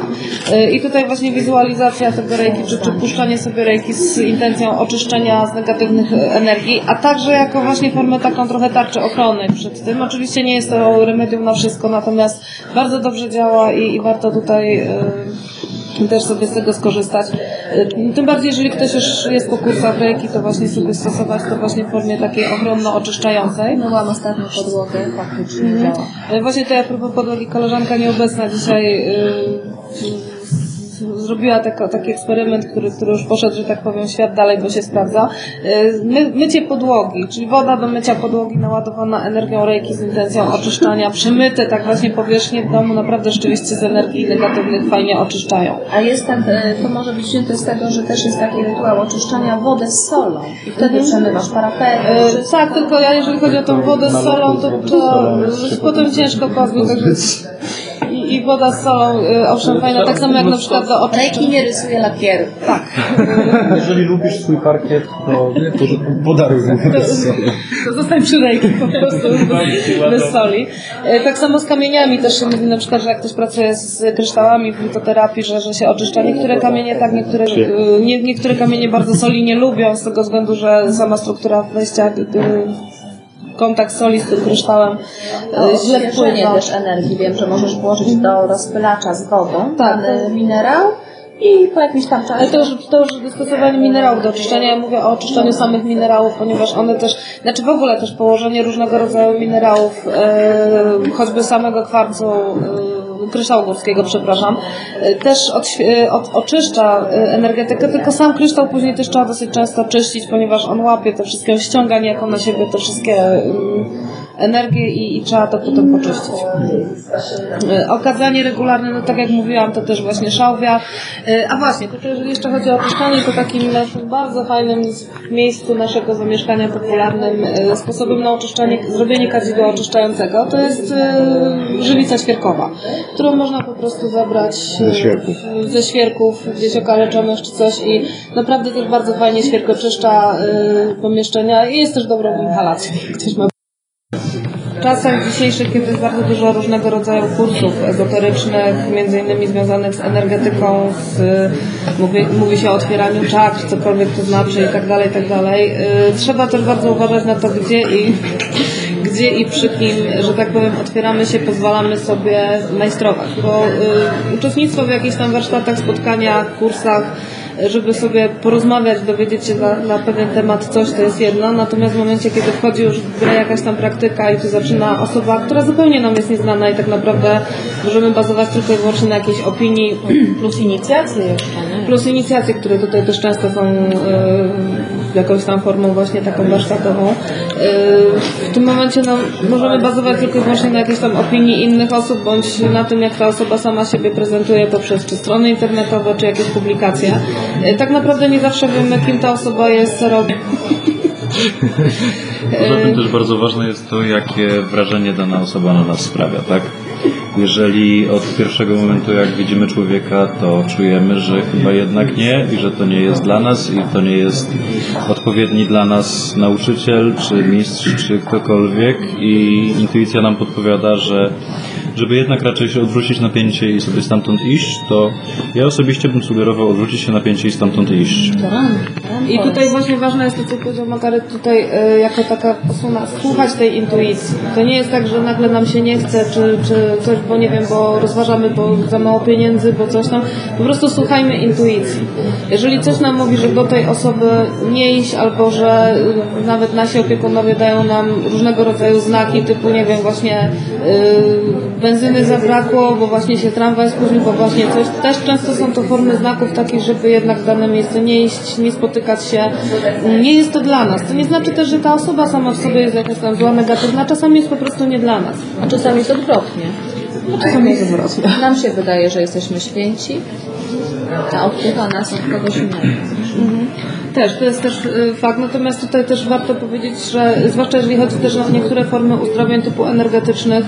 Y, I tutaj właśnie wizualizacja tego Reiki, czy, czy puszczanie sobie Reiki z intencją oczyszczenia z negatywnych y, energii, a także jako właśnie formę taką trochę tarczy ochronnej przed tym. Oczywiście nie jest to remedium na wszystko, natomiast bardzo dobrze działa i, i warto tutaj y, też sobie z tego skorzystać. Y, Tym bardziej, jeżeli ktoś już jest po kursach Reiki, to właśnie sobie stosować to właśnie w formie takiej ochronno-oczyszczającej. Myłam ostatnio podłogę, faktycznie działa. E, Właśnie to ja propos podłogi koleżanka nieobecna dzisiaj zrobiła tako, taki eksperyment, który, który już poszedł, że tak powiem, świat dalej, bo się sprawdza. Y, My, mycie podłogi, czyli woda do mycia podłogi naładowana energią rejki z intencją oczyszczania, przemyte tak właśnie powierzchnie w domu, naprawdę rzeczywiście z energii negatywnych fajnie oczyszczają. A jest tak, e, to może być wzięte z tego, że też jest taki rytuał oczyszczania wody z solą i wtedy przemywasz parapety, E, tak, tylko ja jeżeli chodzi o tą wodę z solą, to, to potem ciężko pozbyć. Także i, woda z solą, y, owszem, fajna, tak samo jak na przykład do oczyszczenia. Reiki nie rysuje lakieru. Tak. Jeżeli lubisz swój parkiet, to podaruj mu. To zostań przy rejki po prostu bez, bez soli. E, Tak samo z kamieniami też się mówi na przykład, że jak ktoś pracuje z kryształami w litoterapii, że, że się oczyszcza. Niektóre kamienie tak, niektóre, e, nie, niektóre kamienie bardzo soli nie lubią z tego względu, że sama struktura wejścia e, kontakt soli z tym kryształem e, źle też energii. Wiem, że możesz włożyć do rozpylacza z wodą Tak. dany minerał i po jakimś tam Ale czasie to już, to już dostosowanie minerałów do oczyszczenia. Ja mówię o oczyszczaniu samych minerałów, ponieważ one też, znaczy w ogóle też położenie różnego rodzaju minerałów, e, choćby samego kwarcu, e, kryształu górskiego, przepraszam, e, też odświe- e, od, oczyszcza e, energetykę, tylko sam kryształ później też trzeba dosyć często czyścić, ponieważ on łapie te wszystkie, ściąga niejako na siebie te wszystkie mm, energię i, i trzeba to potem poczyścić. E, Okazanie regularne, no tak jak mówiłam, to też właśnie szałwia. E, A właśnie, to jeżeli jeszcze chodzi o oczyszczanie, to takim naszym bardzo fajnym miejscu naszego zamieszkania popularnym e, sposobem na oczyszczanie, zrobienie kadzidła oczyszczającego, to jest żywica świerkowa, którą można po prostu zabrać Ze świerków. w- ze świerków, gdzieś okaleczonych czy coś i naprawdę też bardzo fajnie świerkoczyszcza e, pomieszczenia i jest też dobrą inhalacją. Ktoś ma czasach dzisiejszych, kiedy jest bardzo dużo różnego rodzaju kursów ezoterycznych, między innymi związanych z energetyką, z, mówi, mówi się o otwieraniu czakr, cokolwiek to znaczy i tak dalej, tak dalej. y, Trzeba też bardzo uważać na to, gdzie i, gdzie i przy kim, że tak powiem, otwieramy się, pozwalamy sobie majstrować, bo y, uczestnictwo w jakichś tam warsztatach, spotkaniach, kursach żeby sobie porozmawiać, dowiedzieć się na, na pewien temat coś, to jest jedno, natomiast w momencie, kiedy wchodzi już w grę jakaś tam praktyka i tu zaczyna osoba, która zupełnie nam jest nieznana i tak naprawdę możemy bazować tylko i wyłącznie na jakiejś opinii Plus inicjacje jeszcze, nie? plus inicjacje, które tutaj też często są e, jakąś tam formą właśnie taką warsztatową. E, w tym momencie no, możemy bazować tylko i wyłącznie na jakiejś tam opinii innych osób, bądź na tym, jak ta osoba sama siebie prezentuje poprzez czy strony internetowe, czy jakieś publikacje. E, tak naprawdę nie zawsze wiemy, kim ta osoba jest, co robi. Poza tym też bardzo ważne jest to, jakie wrażenie dana osoba na nas sprawia, tak? Jeżeli od pierwszego momentu, jak widzimy człowieka, to czujemy, że chyba jednak nie i że to nie jest dla nas i to nie jest odpowiedni dla nas nauczyciel, czy mistrz, czy ktokolwiek. I intuicja nam podpowiada, że żeby jednak raczej się odwrócić napięcie i sobie stamtąd iść, to ja osobiście bym sugerował odwrócić się napięcie i stamtąd iść. I tutaj właśnie ważne jest to, co powiedział Makaret tutaj e, jako taka osłona, słuchać tej intuicji. To nie jest tak, że nagle nam się nie chce, czy, czy coś, bo nie wiem, bo rozważamy, bo za mało pieniędzy, bo coś tam. Po prostu słuchajmy intuicji. Jeżeli coś nam mówi, że do tej osoby nie iść, albo że y, nawet nasi opiekunowie dają nam różnego rodzaju znaki, typu, nie wiem, właśnie y, benzyny zabrakło, bo właśnie się tramwaj spóźnił, bo właśnie coś. Też często są to formy znaków takich, żeby jednak w dane miejsce nie iść, nie spotykać się. Nie jest to dla nas. To nie znaczy też, że ta osoba sama w sobie jest jakaś tam zła, negatywna. Czasami jest po prostu nie dla nas. A czasami jest odwrotnie. A czasami jest odwrotnie. Nam się wydaje, że jesteśmy święci, a odpływa nas od kogoś innego. Też, to jest też y, fakt, natomiast tutaj też warto powiedzieć, że zwłaszcza jeżeli chodzi też o niektóre formy uzdrowień typu energetycznych,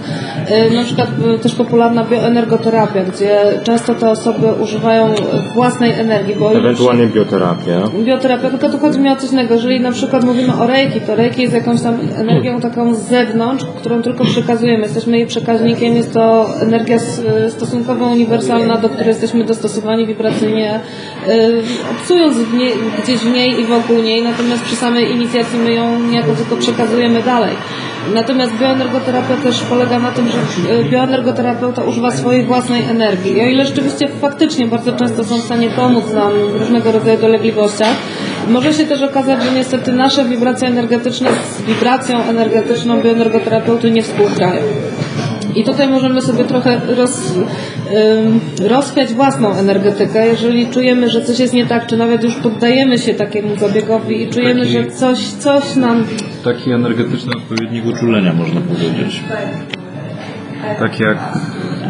y, na przykład y, też popularna bioenergoterapia, gdzie często te osoby używają własnej energii, bo już- Ewentualnie bioterapia. bioterapia, tylko tu chodzi mi o coś innego. Jeżeli na przykład mówimy o reiki, to reiki jest jakąś tam energią taką z zewnątrz, którą tylko przekazujemy. Jesteśmy jej przekaźnikiem, jest to energia stosunkowo uniwersalna, do której jesteśmy dostosowani wibracyjnie, obcując w nie, gdzieś w niej i wokół niej, natomiast przy samej inicjacji my ją niejako tylko przekazujemy dalej. Natomiast bioenergoterapia też polega na tym, że y, bioenergoterapeuta używa swojej własnej energii. I o ile rzeczywiście faktycznie bardzo często są w stanie pomóc nam w różnego rodzaju dolegliwościach, może się też okazać, że niestety nasze wibracje energetyczne z wibracją energetyczną bioenergoterapeuty nie współgrają. I tutaj możemy sobie trochę roz, ym, rozchwiać własną energetykę, jeżeli czujemy, że coś jest nie tak, czy nawet już poddajemy się takiemu zabiegowi i czujemy, Taki- że coś, coś nam Taki energetyczny odpowiednik uczulenia, można powiedzieć. Tak jak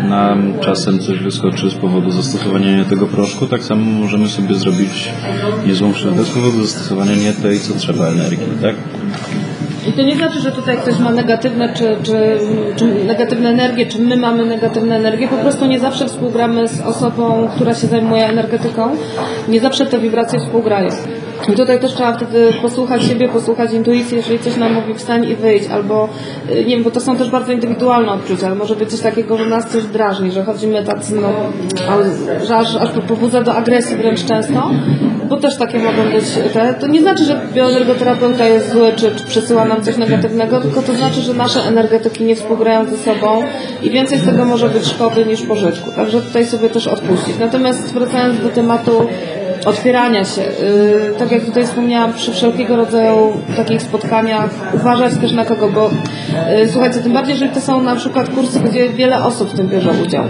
nam czasem coś wyskoczy z powodu zastosowania nie tego proszku, tak samo możemy sobie zrobić niezłą krzywdę z powodu zastosowania nie tej, co trzeba energii, tak? I to nie znaczy, że tutaj ktoś ma negatywne, czy, czy, czy negatywne energie, czy my mamy negatywne energie. Po prostu nie zawsze współgramy z osobą, która się zajmuje energetyką. Nie zawsze te wibracje współgrają. I tutaj też trzeba wtedy posłuchać siebie, posłuchać intuicji, jeżeli coś nam mówi wstań i wyjdź, albo y, nie wiem, bo to są też bardzo indywidualne odczucia, ale może być coś takiego, że nas coś drażni, że chodzimy tacy, no, że aż, aż pobudza do agresji wręcz często, bo też takie mogą być te, to nie znaczy, że bioenergoterapeuta jest zły, czy, czy przesyła nam coś negatywnego, tylko to znaczy, że nasze energetyki nie współgrają ze sobą i więcej z tego może być szkody niż pożytku. Także tutaj sobie też odpuścić. Natomiast wracając do tematu otwierania się. Yy, tak jak tutaj wspomniałam, przy wszelkiego rodzaju takich spotkaniach uważać też na kogo, bo yy, słuchajcie, tym bardziej, jeżeli to są na przykład kursy, gdzie wiele osób w tym bierze udział.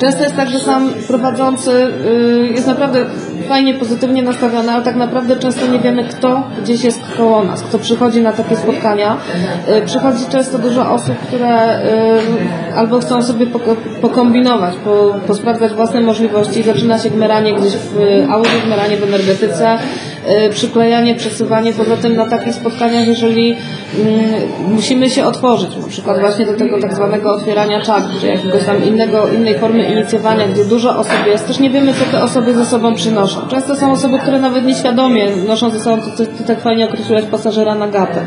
Często jest tak, że sam prowadzący yy, jest naprawdę fajnie, pozytywnie nastawiony, ale tak naprawdę często nie wiemy, kto gdzieś jest koło nas, kto przychodzi na takie spotkania. Yy, przychodzi często dużo osób, które yy, albo chcą sobie poko- pokombinować, po, posprawdzać własne możliwości. Zaczyna się gmeranie gdzieś w y, audio, gmeranie w energetyce, y, przyklejanie, przesuwanie. Poza tym na takich spotkaniach, jeżeli mm, musimy się otworzyć, na przykład właśnie do tego tak zwanego otwierania czat, czy jakiegoś tam innego, innej formy inicjowania, gdzie dużo osób jest, też nie wiemy, co te osoby ze sobą przynoszą. Często są osoby, które nawet nieświadomie noszą ze sobą, to, to, to tak fajnie określiłaś, pasażera na gapę.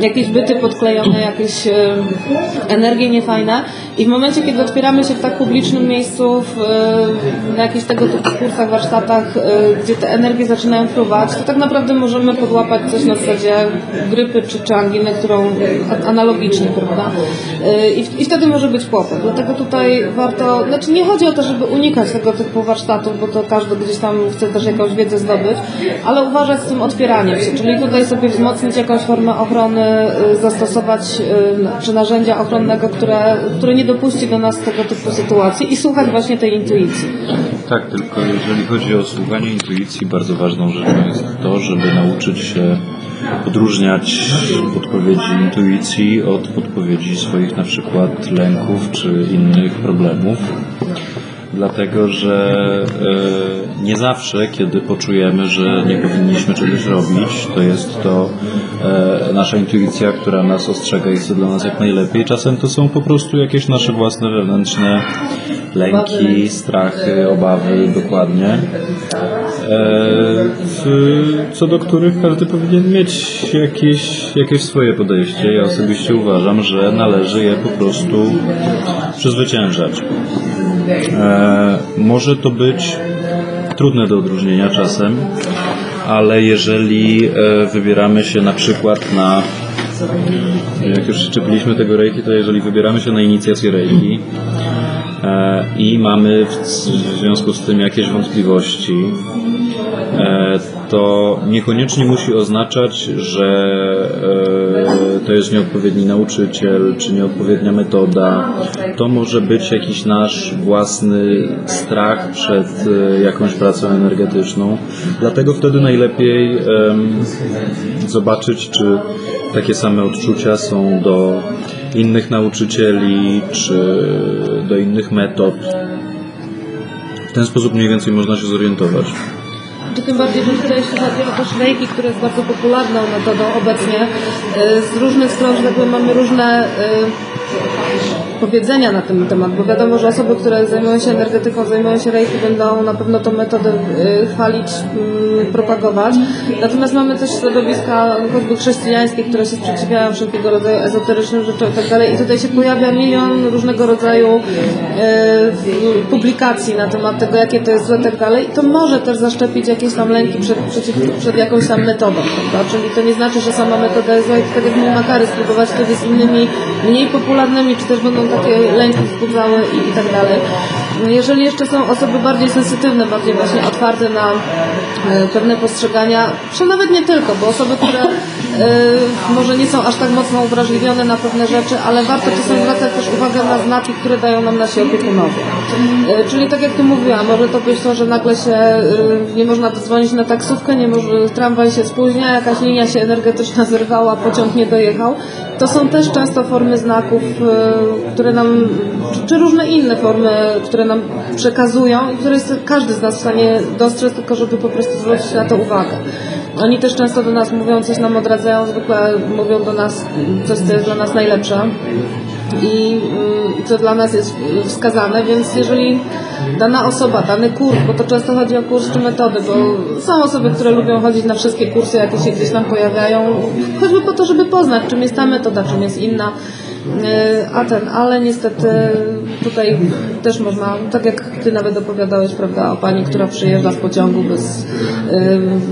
Jakieś byty podklejone, jakieś y, energie niefajne i w momencie, kiedy otwieramy się w tak publicznym miejscu, w, y, na jakichś tego typu kursach, warsztatach, y, gdzie te energie zaczynają fruwać, podłapać, to tak naprawdę możemy podłapać coś na zasadzie grypy czy, czy którą analogicznie, prawda? Y, I, w- I wtedy może być kłopot. Dlatego tutaj warto, znaczy nie chodzi o to, żeby unikać tego typu warsztatów, bo to każdy gdzieś tam chce też jakąś wiedzę zdobyć, ale uważać z tym otwieraniem się, czyli tutaj sobie wzmocnić jakąś formę ochrony, y, zastosować y, czy narzędzia ochronnego, które, które nie dopuści do nas tego typu sytuacji i słuchać właśnie tej intuicji. Tak, tylko jeżeli chodzi o słuchanie intuicji, bardzo ważną rzeczą jest to, żeby nauczyć się odróżniać podpowiedzi intuicji od podpowiedzi swoich na przykład lęków czy innych problemów. Dlatego, że e, nie zawsze, kiedy poczujemy, że nie powinniśmy czegoś robić, to jest to e, nasza intuicja, która nas ostrzega i chce dla nas jak najlepiej. Czasem to są po prostu jakieś nasze własne wewnętrzne lęki, strachy, obawy, dokładnie. E, co do których każdy powinien mieć jakieś, jakieś swoje podejście. Ja osobiście uważam, że należy je po prostu przezwyciężać. Może to być trudne do odróżnienia czasem, ale jeżeli e, wybieramy się na przykład na jak już szczepiliśmy tego rejki, to jeżeli wybieramy się na inicjację rejki e, i mamy w, związku z tym jakieś wątpliwości, e, to niekoniecznie musi oznaczać, że e, to jest nieodpowiedni nauczyciel, czy nieodpowiednia metoda. To może być jakiś nasz własny strach przed e, jakąś pracą energetyczną. Dlatego wtedy najlepiej em, zobaczyć, czy takie same odczucia są do innych nauczycieli, czy do innych metod. W ten sposób mniej więcej można się zorientować. Czy tym bardziej, że tutaj jeśli chodzi o też lejki, które jest bardzo popularną metodą obecnie, y, z różnych stron, że tak powiem, mamy różne y, powiedzenia na ten temat, bo wiadomo, że osoby, które zajmują się energetyką, zajmują się rejki, będą na pewno tą metodę y, chwalić, y, propagować. Natomiast mamy też środowiska choćby chrześcijańskie, które się sprzeciwiają wszelkiego rodzaju ezoterycznym rzeczom i tak dalej. I tutaj się pojawia milion różnego rodzaju y, publikacji na temat tego, jakie to jest złe i tak dalej. I to może też zaszczepić jakieś tam lęki przed, przeciw, przed jakąś tam metodą, prawda? Czyli to nie znaczy, że sama metoda jest zła i tak jak mówi Makary, spróbować wtedy z innymi mniej popularnymi, czy też będą takie lęki wzbudzały i, i tak dalej. Jeżeli jeszcze są osoby bardziej sensytywne, bardziej właśnie otwarte na e, pewne postrzegania, czy nawet nie tylko, bo osoby, które e, może nie są aż tak mocno uwrażliwione na pewne rzeczy, ale warto czasem zwracać też uwagę na znaki, które dają nam nasi opiekunowie. E, Czyli tak jak tu mówiłam, może to być to, że nagle się nie można dodzwonić na taksówkę, nie może, tramwaj się spóźnia, jakaś linia się energetyczna zerwała, pociąg nie dojechał. To są też często formy znaków, które nam, czy różne inne formy, które nam przekazują i które jest każdy z nas w stanie dostrzec, tylko żeby po prostu zwrócić na to uwagę. Oni też często do nas mówią, coś nam odradzają, zwykle mówią do nas coś, co jest dla nas najlepsze i y, co dla nas jest wskazane, więc jeżeli dana osoba, dany kurs, bo to często chodzi o kurs czy metody, bo są osoby, które lubią chodzić na wszystkie kursy, jakie się gdzieś tam pojawiają, choćby po to, żeby poznać, czym jest ta metoda, czym jest inna. Y, A ten, ale niestety tutaj też można, tak jak Ty nawet opowiadałeś, prawda, o pani, która przyjeżdża w pociągu bez, y,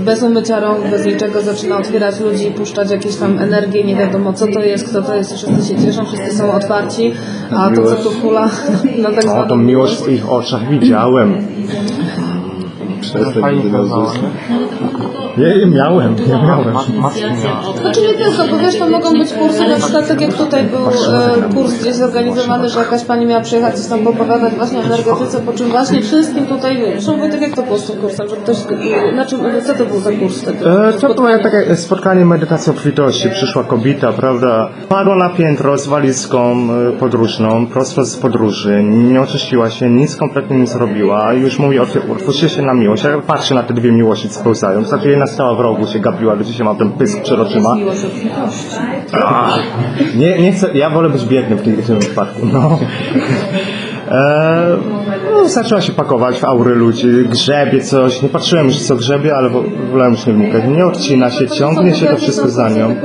bez umycia rąk, bez niczego, zaczyna otwierać ludzi i puszczać jakieś tam energię, nie wiadomo co to jest, kto to jest, wszyscy się cieszą, wszyscy są otwarci, a to co tu hula na tak O, tą zwaną miłość w ich oczach widziałem. Pani gdy miał kazała. zostać. Nie, miałem, nie miałem. Znaczy nie tylko, bo wiesz, to mogą być kursy, na przykład tak jak tutaj był e, kurs gdzieś zorganizowany, że jakaś pani miała przyjechać coś tam poopowiadać właśnie o energetyce, po czym właśnie wszystkim tutaj, zresztą Wojtek, jak to było z tym kursem, że ktoś, na czym, co to był za kurs wtedy? E, to było takie spotkanie medytacji obfitości. Przyszła kobieta, prawda? Padła na piętro z walizką e, podróżną, prosto z podróży. Nie oczyściła się, nic kompletnie nie zrobiła. Już mówi, otw- otwórzcie się na miłość. Ja patrzę na te dwie miłości spełzają. Znaczy jedna stała w rogu, się gapiła, do dzisiaj mam ten pysk przed oczyma. Ach, Nie, nie chcę, ja wolę być biedny w tym, w tym wypadku, no. E, no, zaczęła się pakować w aury ludzi, grzebie coś, nie patrzyłem już co grzebie, ale wo- wolałem już nie wnikać. Nie odcina się, ciągnie się to wszystko za nią.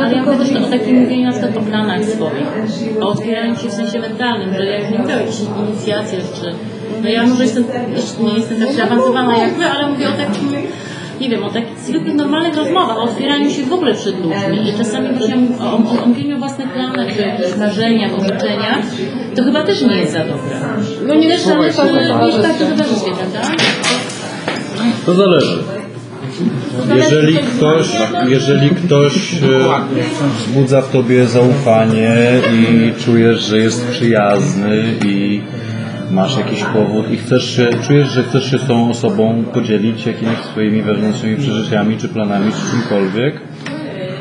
Ale ja mówię też o takim mówieniu na przykład o planach swoich, o otwieraniu się w sensie mentalnym, że jak nie mówię o jakiejś inicjacji czy no ja może jestem, jeszcze nie jestem tak zaawansowana jak wy, ale mówię o takim nie wiem, o takich zwykłych, normalnych rozmowach, o otwieraniu się w ogóle przed ludźmi i czasami właśnie o, o, o mówieniu o własnych planach, czy jakichś marzeniach, o życzeniach, to chyba też nie jest za dobre. No nie też ale to, niż tak to towarzystwie, prawda? To zależy. Jeżeli ktoś, jeżeli ktoś wzbudza w tobie zaufanie i czujesz, że jest przyjazny i masz jakiś powód i chcesz się, czujesz, że chcesz się z tą osobą podzielić jakimiś swoimi wewnętrznymi przeżyciami, czy planami, czy czymkolwiek,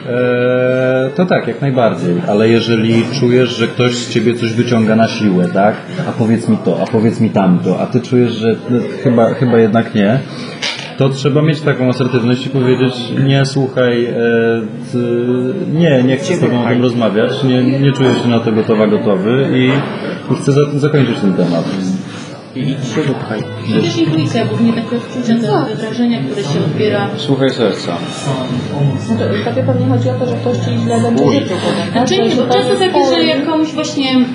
e, to tak, jak najbardziej. Ale jeżeli czujesz, że ktoś z ciebie coś wyciąga na siłę, tak? A powiedz mi to, a powiedz mi tamto, a ty czujesz, że no, chyba, chyba jednak nie, to trzeba mieć taką asertywność i powiedzieć nie, słuchaj, e, ty, nie, nie chcę z tobą o tym rozmawiać, nie, nie czuję się na to gotowa, gotowy i, chcę za, zakończyć ten temat. I idź się wypchaj. I też intuicja, głównie takie odczucia, te, wrażenia, które się odbiera. Słuchaj serca. Znaczy, tobie pewnie chodzi o to, że ktoś ci źle będzie życzył tak? Znaczy nie, bo to często jest takie, że pełny- jak komuś właśnie mm,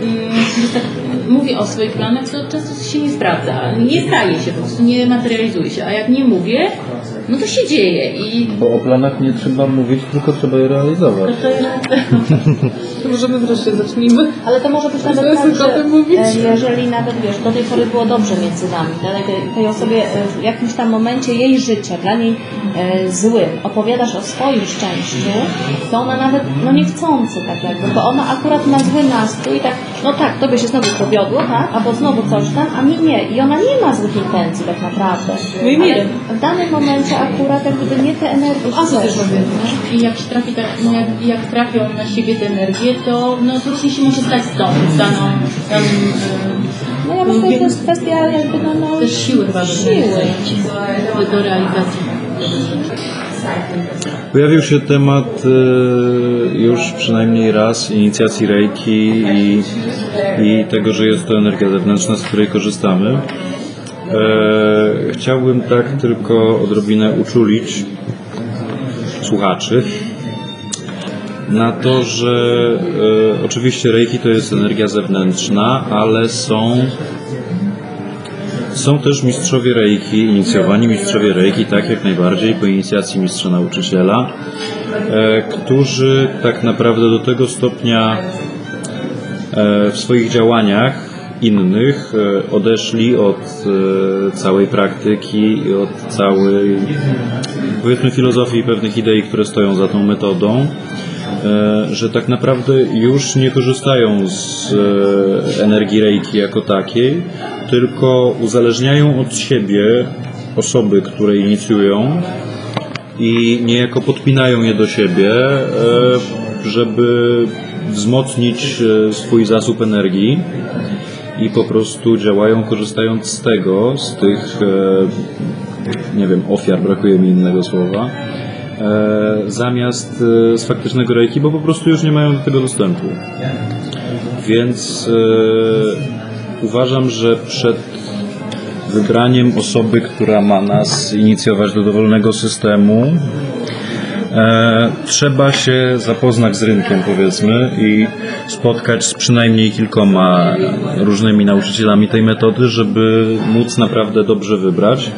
tak mówię o swoich planach, to często się nie sprawdza. Nie staje się, po prostu nie materializuje się. A jak nie mówię, no to się dzieje i Bo o planach nie trzeba mówić, tylko trzeba je realizować. to jest... To możemy wreszcie zacznijmy. Ale to może być To nawet tak, że tym mówić. e, jeżeli nawet wiesz, do tej pory było dobrze między nami, tak? tej, tej osobie e, w jakimś tam momencie jej życia, dla niej e, złym, opowiadasz o swoim szczęściu, to ona nawet, no niechcący tak jakby, bo ona akurat ma zły nastrój i tak, no tak, tobie się znowu powiodło, tak? Albo znowu coś tam, a mi nie. I ona nie ma złych intencji tak naprawdę. No i w danym momencie akurat jak gdyby nie te energie A co też nie? I jak się trafi, no jak, jak trafią na siebie te energie, to no to się może stać z tą daną, daną No ja myślę, że to jest kwestia jakby no, no e, też siły chyba do, siły. do realizacji. Pojawił się temat e, już przynajmniej raz inicjacji Reiki i, i tego, że jest to energia zewnętrzna, z której korzystamy. E, chciałbym tak tylko odrobinę uczulić słuchaczy na to, że e, oczywiście Reiki to jest energia zewnętrzna, ale są są też mistrzowie Reiki, inicjowani mistrzowie Reiki, tak jak najbardziej, po inicjacji mistrza nauczyciela, e, którzy tak naprawdę do tego stopnia e, w swoich działaniach innych e, odeszli od całej praktyki i od całej powiedzmy filozofii i pewnych idei, które stoją za tą metodą, że tak naprawdę już nie korzystają z energii Reiki jako takiej, tylko uzależniają od siebie osoby, które inicjują i niejako podpinają je do siebie, e, żeby wzmocnić e, swój zasób energii i po prostu działają korzystając z tego, z tych, e, nie wiem, ofiar, brakuje mi innego słowa, zamiast z faktycznego reiki, bo po prostu już nie mają do tego dostępu. Więc uważam, że przed wybraniem osoby, która ma nas inicjować do dowolnego systemu, e, trzeba się zapoznać z rynkiem, powiedzmy, i spotkać z przynajmniej kilkoma różnymi nauczycielami tej metody, żeby móc naprawdę dobrze wybrać.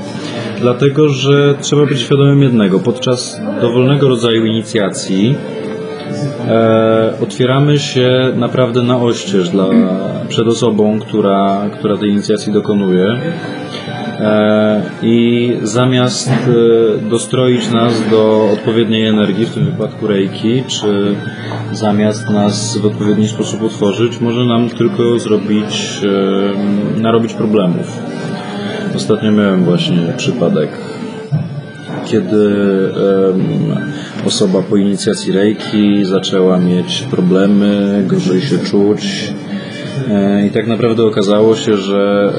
Dlatego, że trzeba być świadomym jednego. Podczas dowolnego rodzaju inicjacji e, otwieramy się naprawdę na oścież dla, przed osobą, która, która tej inicjacji dokonuje. E, I zamiast e, dostroić nas do odpowiedniej energii, w tym wypadku reiki, czy zamiast nas w odpowiedni sposób utworzyć, może nam tylko zrobić, e, narobić problemów. Ostatnio miałem właśnie przypadek, kiedy osoba po inicjacji reiki zaczęła mieć problemy, gorzej się czuć. E, I tak naprawdę okazało się, że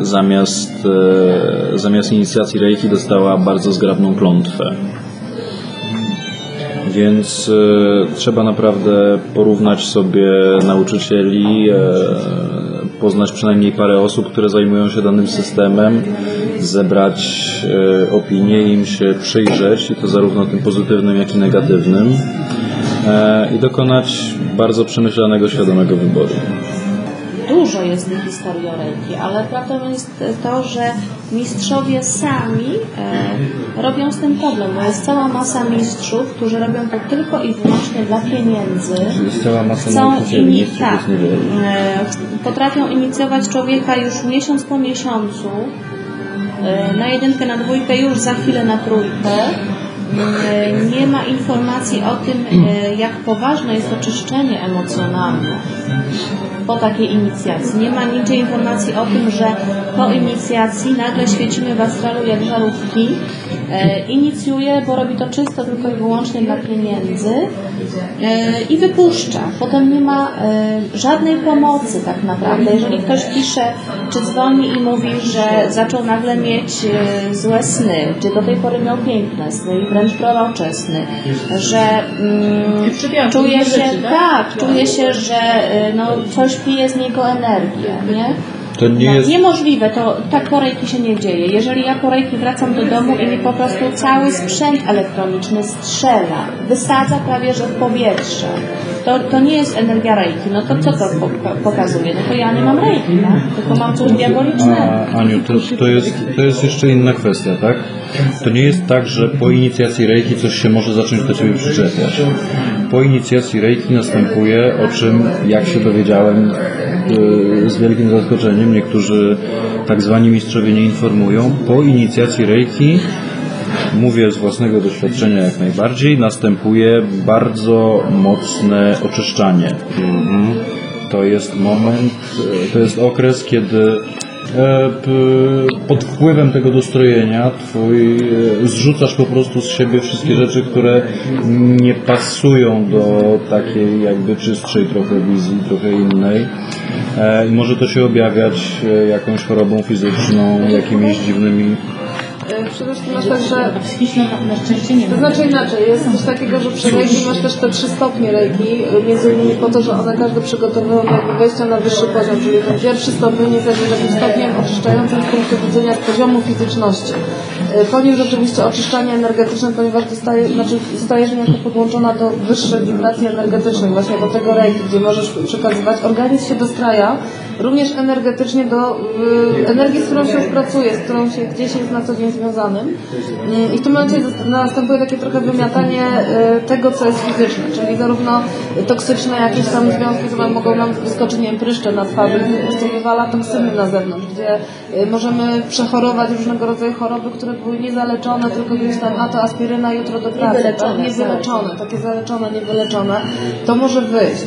e, zamiast, e, zamiast inicjacji Reiki dostała bardzo zgrabną klątwę. Więc trzeba naprawdę porównać sobie nauczycieli, poznać przynajmniej parę osób, które zajmują się danym systemem, zebrać e, opinie, im się przyjrzeć, i to zarówno tym pozytywnym, jak i negatywnym, e, i dokonać bardzo przemyślanego, świadomego wyboru. Dużo jest historii o Reiki, ale prawdą jest to, że mistrzowie sami e, robią z tym problem, bo jest cała masa mistrzów, którzy robią to tylko i wyłącznie dla pieniędzy. Jest cała masa Chcą tak, e, potrafią inicjować człowieka już miesiąc po miesiącu, e, na jedynkę, na dwójkę, już za chwilę na trójkę. E, Nie ma informacji o tym, e, jak poważne jest oczyszczenie emocjonalne po takiej inicjacji. Nie ma nigdzie informacji o tym, że po inicjacji nagle świecimy w astralu jak żarówki. E, inicjuje, bo robi to czysto tylko i wyłącznie dla pieniędzy e, i wypuszcza. Potem nie ma e, żadnej pomocy tak naprawdę. Jeżeli ktoś pisze, czy dzwoni i mówi, że zaczął nagle mieć e, złe sny, czy do tej pory miał piękne sny i wręcz prorocze sny, że mm, czuje się, tak, czuje się, że e, no, coś pije z niego energię, nie? To nie jest... Niemożliwe, to tak po rejki się nie dzieje. Jeżeli ja po rejki wracam do domu i mi po prostu cały sprzęt elektroniczny strzela, wysadza prawie że w powietrze, to, to nie jest energia rejki. No to co to po, po, pokazuje? No to ja nie mam rejki, tak? tylko mam coś diabolicznego. A, Aniu, to, to, jest, to jest jeszcze inna kwestia, tak? To nie jest tak, że po inicjacji Reiki coś się może zacząć do Ciebie przyczepiać. Po inicjacji Reiki następuje, o czym, jak się dowiedziałem z wielkim zaskoczeniem, niektórzy tak zwani mistrzowie nie informują, po inicjacji Reiki Mówię z własnego doświadczenia jak najbardziej, następuje bardzo mocne oczyszczanie. To jest moment, e, to jest okres, kiedy e, pod wpływem tego dostrojenia twój e, zrzucasz po prostu z siebie wszystkie rzeczy, które nie pasują do takiej jakby czystszej trochę wizji, trochę innej. E, I może to się objawiać e, jakąś chorobą fizyczną, jakimiś dziwnymi E, Przede wszystkim masz tak, że na szczęście nie To znaczy inaczej, jest coś takiego, że przy reiki masz też te trzy stopnie reiki, między innymi po to, że one każde przygotowują jakby wejścia na wyższy poziom, czyli ten pierwszy stopień jest jakby takim stopniem oczyszczającym z punktu widzenia z poziomu fizyczności. E, Po nim rzeczywiście oczyszczanie energetyczne, ponieważ dostaje, znaczy stajesz niejako podłączona do wyższej wibracji energetycznej, właśnie do tego reiki, gdzie możesz przekazywać. Organizm się dostraja również energetycznie do y, energii, z którą się już pracuje, z którą się gdzieś jest na co dzień związanym. Mm, I w tym momencie następuje takie trochę wymiatanie y, tego, co jest fizyczne, czyli zarówno toksyczne jakieś tam związki, które mogą nam wyskoczyć, nie wiem, pryszcze na twarzy, po prostu wywala toksyny na zewnątrz, gdzie y, możemy przechorować różnego rodzaju choroby, które były niezaleczone, tylko gdzieś tam, a to aspiryna, jutro do pracy, Niewyleczone, tak? niewyleczone, takie zaleczone, niewyleczone, to może wyjść.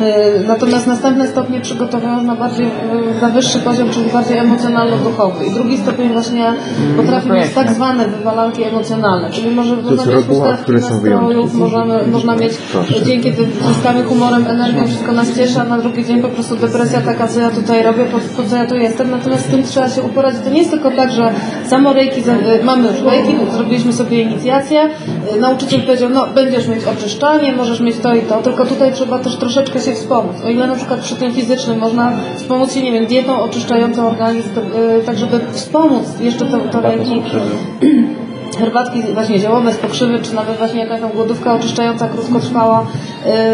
Y, Natomiast następne stopnie przygotowują na bardziej y, na wyższy poziom, czyli bardziej emocjonalno-duchowy. I drugi stopień właśnie potrafi mieć tak zwane wywalanki emocjonalne, czyli może które są nastrojów, możemy, można mieć Proszę. dzięki tym zyskamy humorem, energią, wszystko nas cieszy, a na drugi dzień po prostu depresja taka, co ja tutaj robię, po, po co ja tu jestem. Natomiast z tym trzeba się uporać. To nie jest tylko tak, że samo rejki, za- y, mamy już rejki, zrobiliśmy sobie inicjację, nauczyciel powiedział, no będziesz mieć oczyszczanie, możesz mieć to i to, tylko tutaj trzeba też troszeczkę się wspomóc. O ile na przykład przy tym fizycznym można wspomóc się, nie wiem, dietą oczyszczającą organizm, y, tak żeby wspomóc jeszcze to, to rejki herbatki właśnie ziołowe z pokrzywy, czy nawet właśnie jakaś tam głodówka oczyszczająca, krótkotrwała,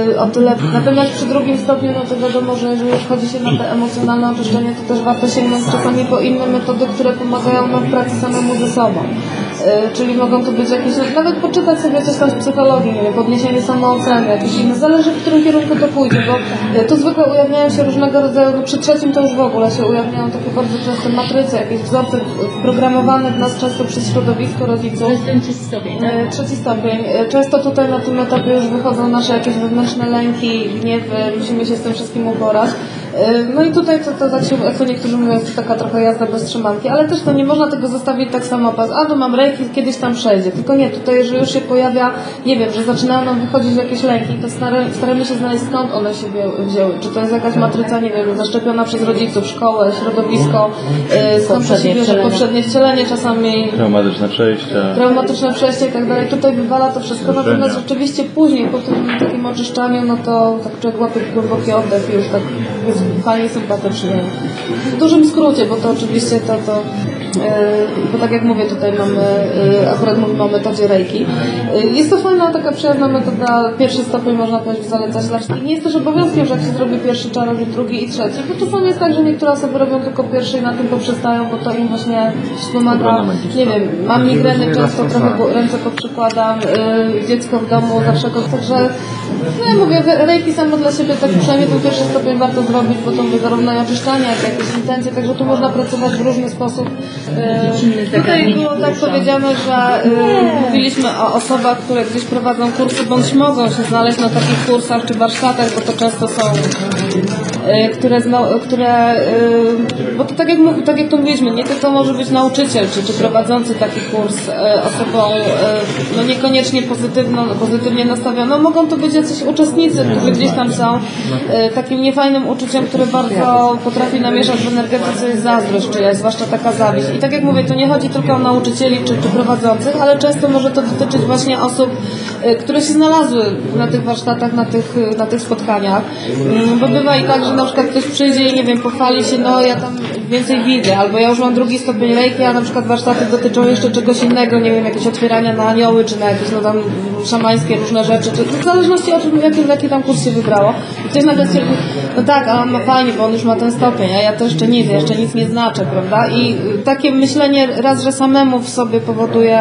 yy, o tyle. Natomiast przy drugim stopniu, no to wiadomo, że jeżeli wchodzi się na te emocjonalne oczyszczenie, to też warto sięgnąć czasami po inne metody, które pomagają nam w pracy samemu ze sobą. Yy, czyli mogą to być jakieś, nawet poczytać sobie coś tam z psychologii, nie wiem, podniesienie samooceny, jakieś inne, zależy w którym kierunku to pójdzie, bo yy, tu zwykle ujawniają się różnego rodzaju, no przy trzecim to już w ogóle się ujawniają takie bardzo często matryce, jakieś wzorce wprogramowane w nas często przez środowisko rodziców. To jest ten trzeci stopień, tak? E, Trzeci stopień. E, Często tutaj na tym etapie już wychodzą nasze jakieś wewnętrzne lęki, gniewy, musimy się z tym wszystkim uporać. E, No i tutaj to, to tak się, to niektórzy mówią, jest taka trochę jazda bez trzymanki, ale też to nie można tego zostawić tak samo pas, a tu mam rejki, kiedyś tam przejdzie. Tylko nie, tutaj jeżeli już się pojawia, nie wiem, że zaczynają nam wychodzić jakieś lęki, to stara- staramy się znaleźć skąd one się wzię- wzięły. Czy to jest jakaś matryca, nie wiem, zaszczepiona przez rodziców, szkołę, środowisko, e, skąd to się Poprzednie bierze, wcielenie. poprzednie wcielenie czasami, traumatyczne przejścia. traumatyczne przejście i tak dalej. Tutaj wywala to wszystko, natomiast rzeczywiście później po tym takim oczyszczaniu, no to tak człowiek łapie głęboki oddech i już tak jest fajnie sympatycznie. W dużym skrócie, bo to oczywiście to, to bo tak jak mówię, tutaj mamy, e, akurat mówimy o metodzie Reiki. E, Jest to fajna, taka przyjazna metoda, pierwszy stopień można powiedzieć zalecać dla wszystkich. Nie jest też obowiązkiem, że jak się zrobi pierwszy, robić drugi i trzeci, bo czasami jest tak, że niektóre osoby robią tylko pierwszy i na tym poprzestają, bo to im właśnie wspomaga, nie wiem, mam migreny często, trochę ręce poprzykładam, dziecko w domu zawsze go, także no ja mówię, Reiki samo dla siebie, tak przynajmniej ten pierwszy stopień warto zrobić, bo to mówię zarówno i oczyszczanie, jak i jakieś intencje, także tu można pracować w różny sposób. Tutaj było tak powiedziane, że y, mówiliśmy o osobach, które gdzieś prowadzą kursy, bądź mogą się znaleźć na takich kursach czy warsztatach, bo to często są które, zna, które y, bo to tak jak, mów- tak jak to mówiliśmy, nie tylko może być nauczyciel, czy, czy prowadzący taki kurs y, osobą no niekoniecznie pozytywną, pozytywnie nastawioną, mogą to być jacyś uczestnicy, którzy gdzieś tam są takim niefajnym uczuciem, które bardzo potrafi namieszać w energetyce jest zazdrość, czy jest zwłaszcza taka zawiść. I tak jak mówię, to nie chodzi tylko o nauczycieli czy, czy prowadzących, ale często może to dotyczyć właśnie osób, które się znalazły na tych warsztatach, na tych, na tych spotkaniach. Mm, Bo bywa i tak, że na przykład ktoś przyjdzie i nie wiem, pochwali się, no ja tam więcej widzę, albo ja już mam drugi stopień reiki, a na przykład warsztaty dotyczą jeszcze czegoś innego, nie wiem, jakieś otwierania na anioły, czy na jakieś no tam szamańskie różne rzeczy, czy w zależności o czym, jaki, tam kurs się wybrało. I ktoś nagle stwierdzi, no tak, a on ma fajnie, bo on już ma ten stopień, a ja to jeszcze nic, ja jeszcze nic nie znaczę, prawda? I takie myślenie raz, że samemu w sobie powoduje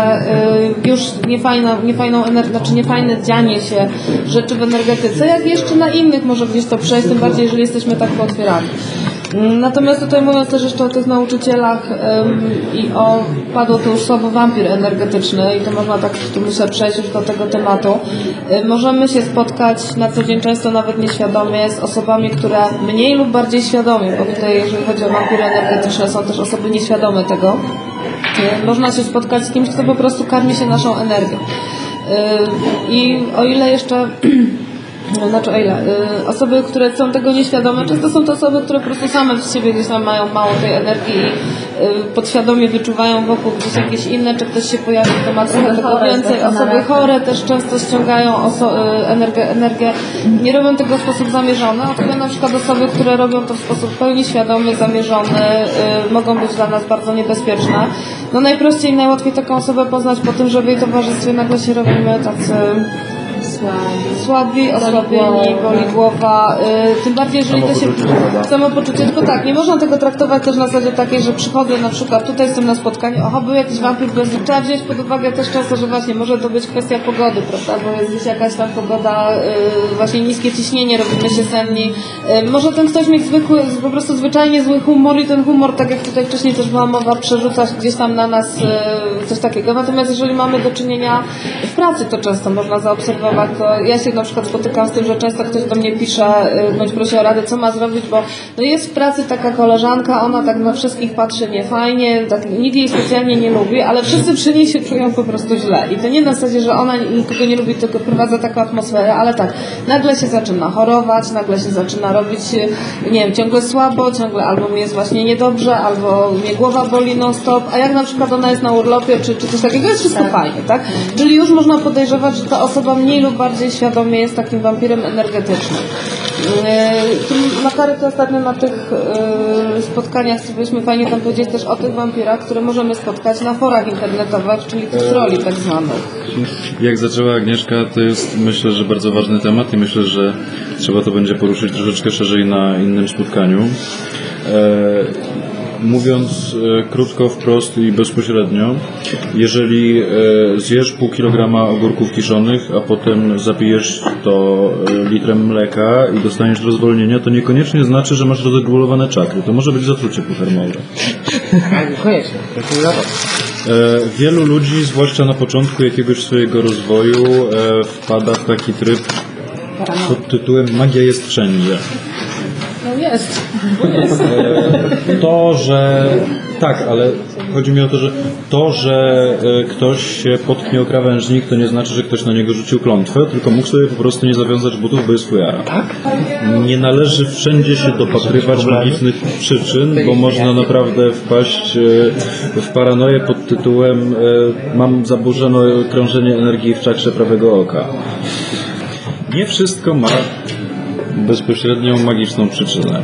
y, już niefajną, niefajną energię, znaczy niefajne dzianie się rzeczy w energetyce, jak jeszcze na innych może gdzieś to przejść, tym bardziej, jeżeli jesteśmy tak pootwierani. Natomiast tutaj mówiąc też jeszcze o tych nauczycielach i o, padło to już słowo wampir energetyczny i to można tak tu myślę przejść już do tego tematu. Y, możemy się spotkać na co dzień często nawet nieświadomie z osobami, które mniej lub bardziej świadomie, bo tutaj jeżeli chodzi o wampiry energetyczne są też osoby nieświadome tego. Y, można się spotkać z kimś, kto po prostu karmi się naszą energią. Y, I o ile jeszcze Znaczy, o ile? Y, osoby, które są tego nieświadome, często są to osoby, które po prostu same w siebie gdzieś tam mają mało tej energii i y, podświadomie wyczuwają wokół gdzieś jakieś inne, czy ktoś się pojawi, to ma trochę tego więcej. Osoby chore też często ściągają oso- y, energię, energię. Nie robią tego w sposób zamierzony, a tyle na przykład osoby, które robią to w sposób w pełni świadomy, zamierzony, y, mogą być dla nas bardzo niebezpieczne. No najprościej i najłatwiej taką osobę poznać po tym, że w jej towarzystwie nagle się robimy tacy słabi, osłabieni, boli głowa, y, tym bardziej jeżeli to się samopoczucie, tylko tak, nie można tego traktować też na zasadzie takiej, że przychodzę na przykład, tutaj jestem na spotkaniu, oho, był jakiś wampir bez trzeba wziąć pod uwagę też często, że właśnie może to być kwestia pogody, prawda, bo jest gdzieś jakaś tam pogoda, y, właśnie niskie ciśnienie, robimy się senni, y, może ten ktoś mieć zwykły, po prostu zwyczajnie zły humor i ten humor, tak jak tutaj wcześniej też była mowa, przerzucać gdzieś tam na nas coś takiego, natomiast jeżeli mamy do czynienia w pracy, to często można zaobserwować, ja się na przykład spotykam z tym, że często ktoś do mnie pisze, y, bądź prosi o radę, co ma zrobić, bo no jest w pracy taka koleżanka, ona tak na wszystkich patrzy niefajnie, tak, nikt jej specjalnie nie lubi, ale wszyscy przy niej się czują po prostu źle. I to nie na zasadzie, że ona nikogo nie lubi, tylko prowadza taką atmosferę, ale tak, nagle się zaczyna chorować, nagle się zaczyna robić, y, nie wiem, ciągle słabo, ciągle albo mi jest właśnie niedobrze, albo mnie głowa boli non stop, a jak na przykład ona jest na urlopie, czy, czy coś takiego, jest wszystko fajnie, tak? Czyli już można podejrzewać, że ta osoba mniej lub bardziej świadomie jest takim wampirem energetycznym. Yy, Na karyty ostatnio na tych yy, spotkaniach chcielibyśmy fajnie tam powiedzieć też o tych wampirach, które możemy spotkać na forach internetowych, czyli tych troli tak zwanych. Jak zaczęła Agnieszka, to jest myślę, że bardzo ważny temat i myślę, że trzeba to będzie poruszyć troszeczkę szerzej na innym spotkaniu. Mówiąc e, krótko, wprost i bezpośrednio, jeżeli e, zjesz pół kilograma ogórków kiszonych, a potem zapijesz to e, litrem mleka i dostaniesz rozwolnienia, to niekoniecznie znaczy, że masz rozregulowane czakry. To może być zatrucie pokarmowe. Koniecznie, to jest nie wiadomo. E, wielu ludzi, zwłaszcza na początku jakiegoś swojego rozwoju, wpada w taki tryb pod tytułem Magia jest wszędzie. No jest. E, to, że tak, ale chodzi mi o to, że to, że e, ktoś się potknie o krawężnik, to nie znaczy, że ktoś na niego rzucił klątwę, tylko mógł sobie po prostu nie zawiązać butów, bo jest fujara. Tak? Nie należy wszędzie się dopatrywać magicznych przyczyn, bo można naprawdę wpaść e, w paranoję pod tytułem mam zaburzone krążenie energii w czakrze prawego oka. Nie wszystko ma bezpośrednią magiczną przyczynę.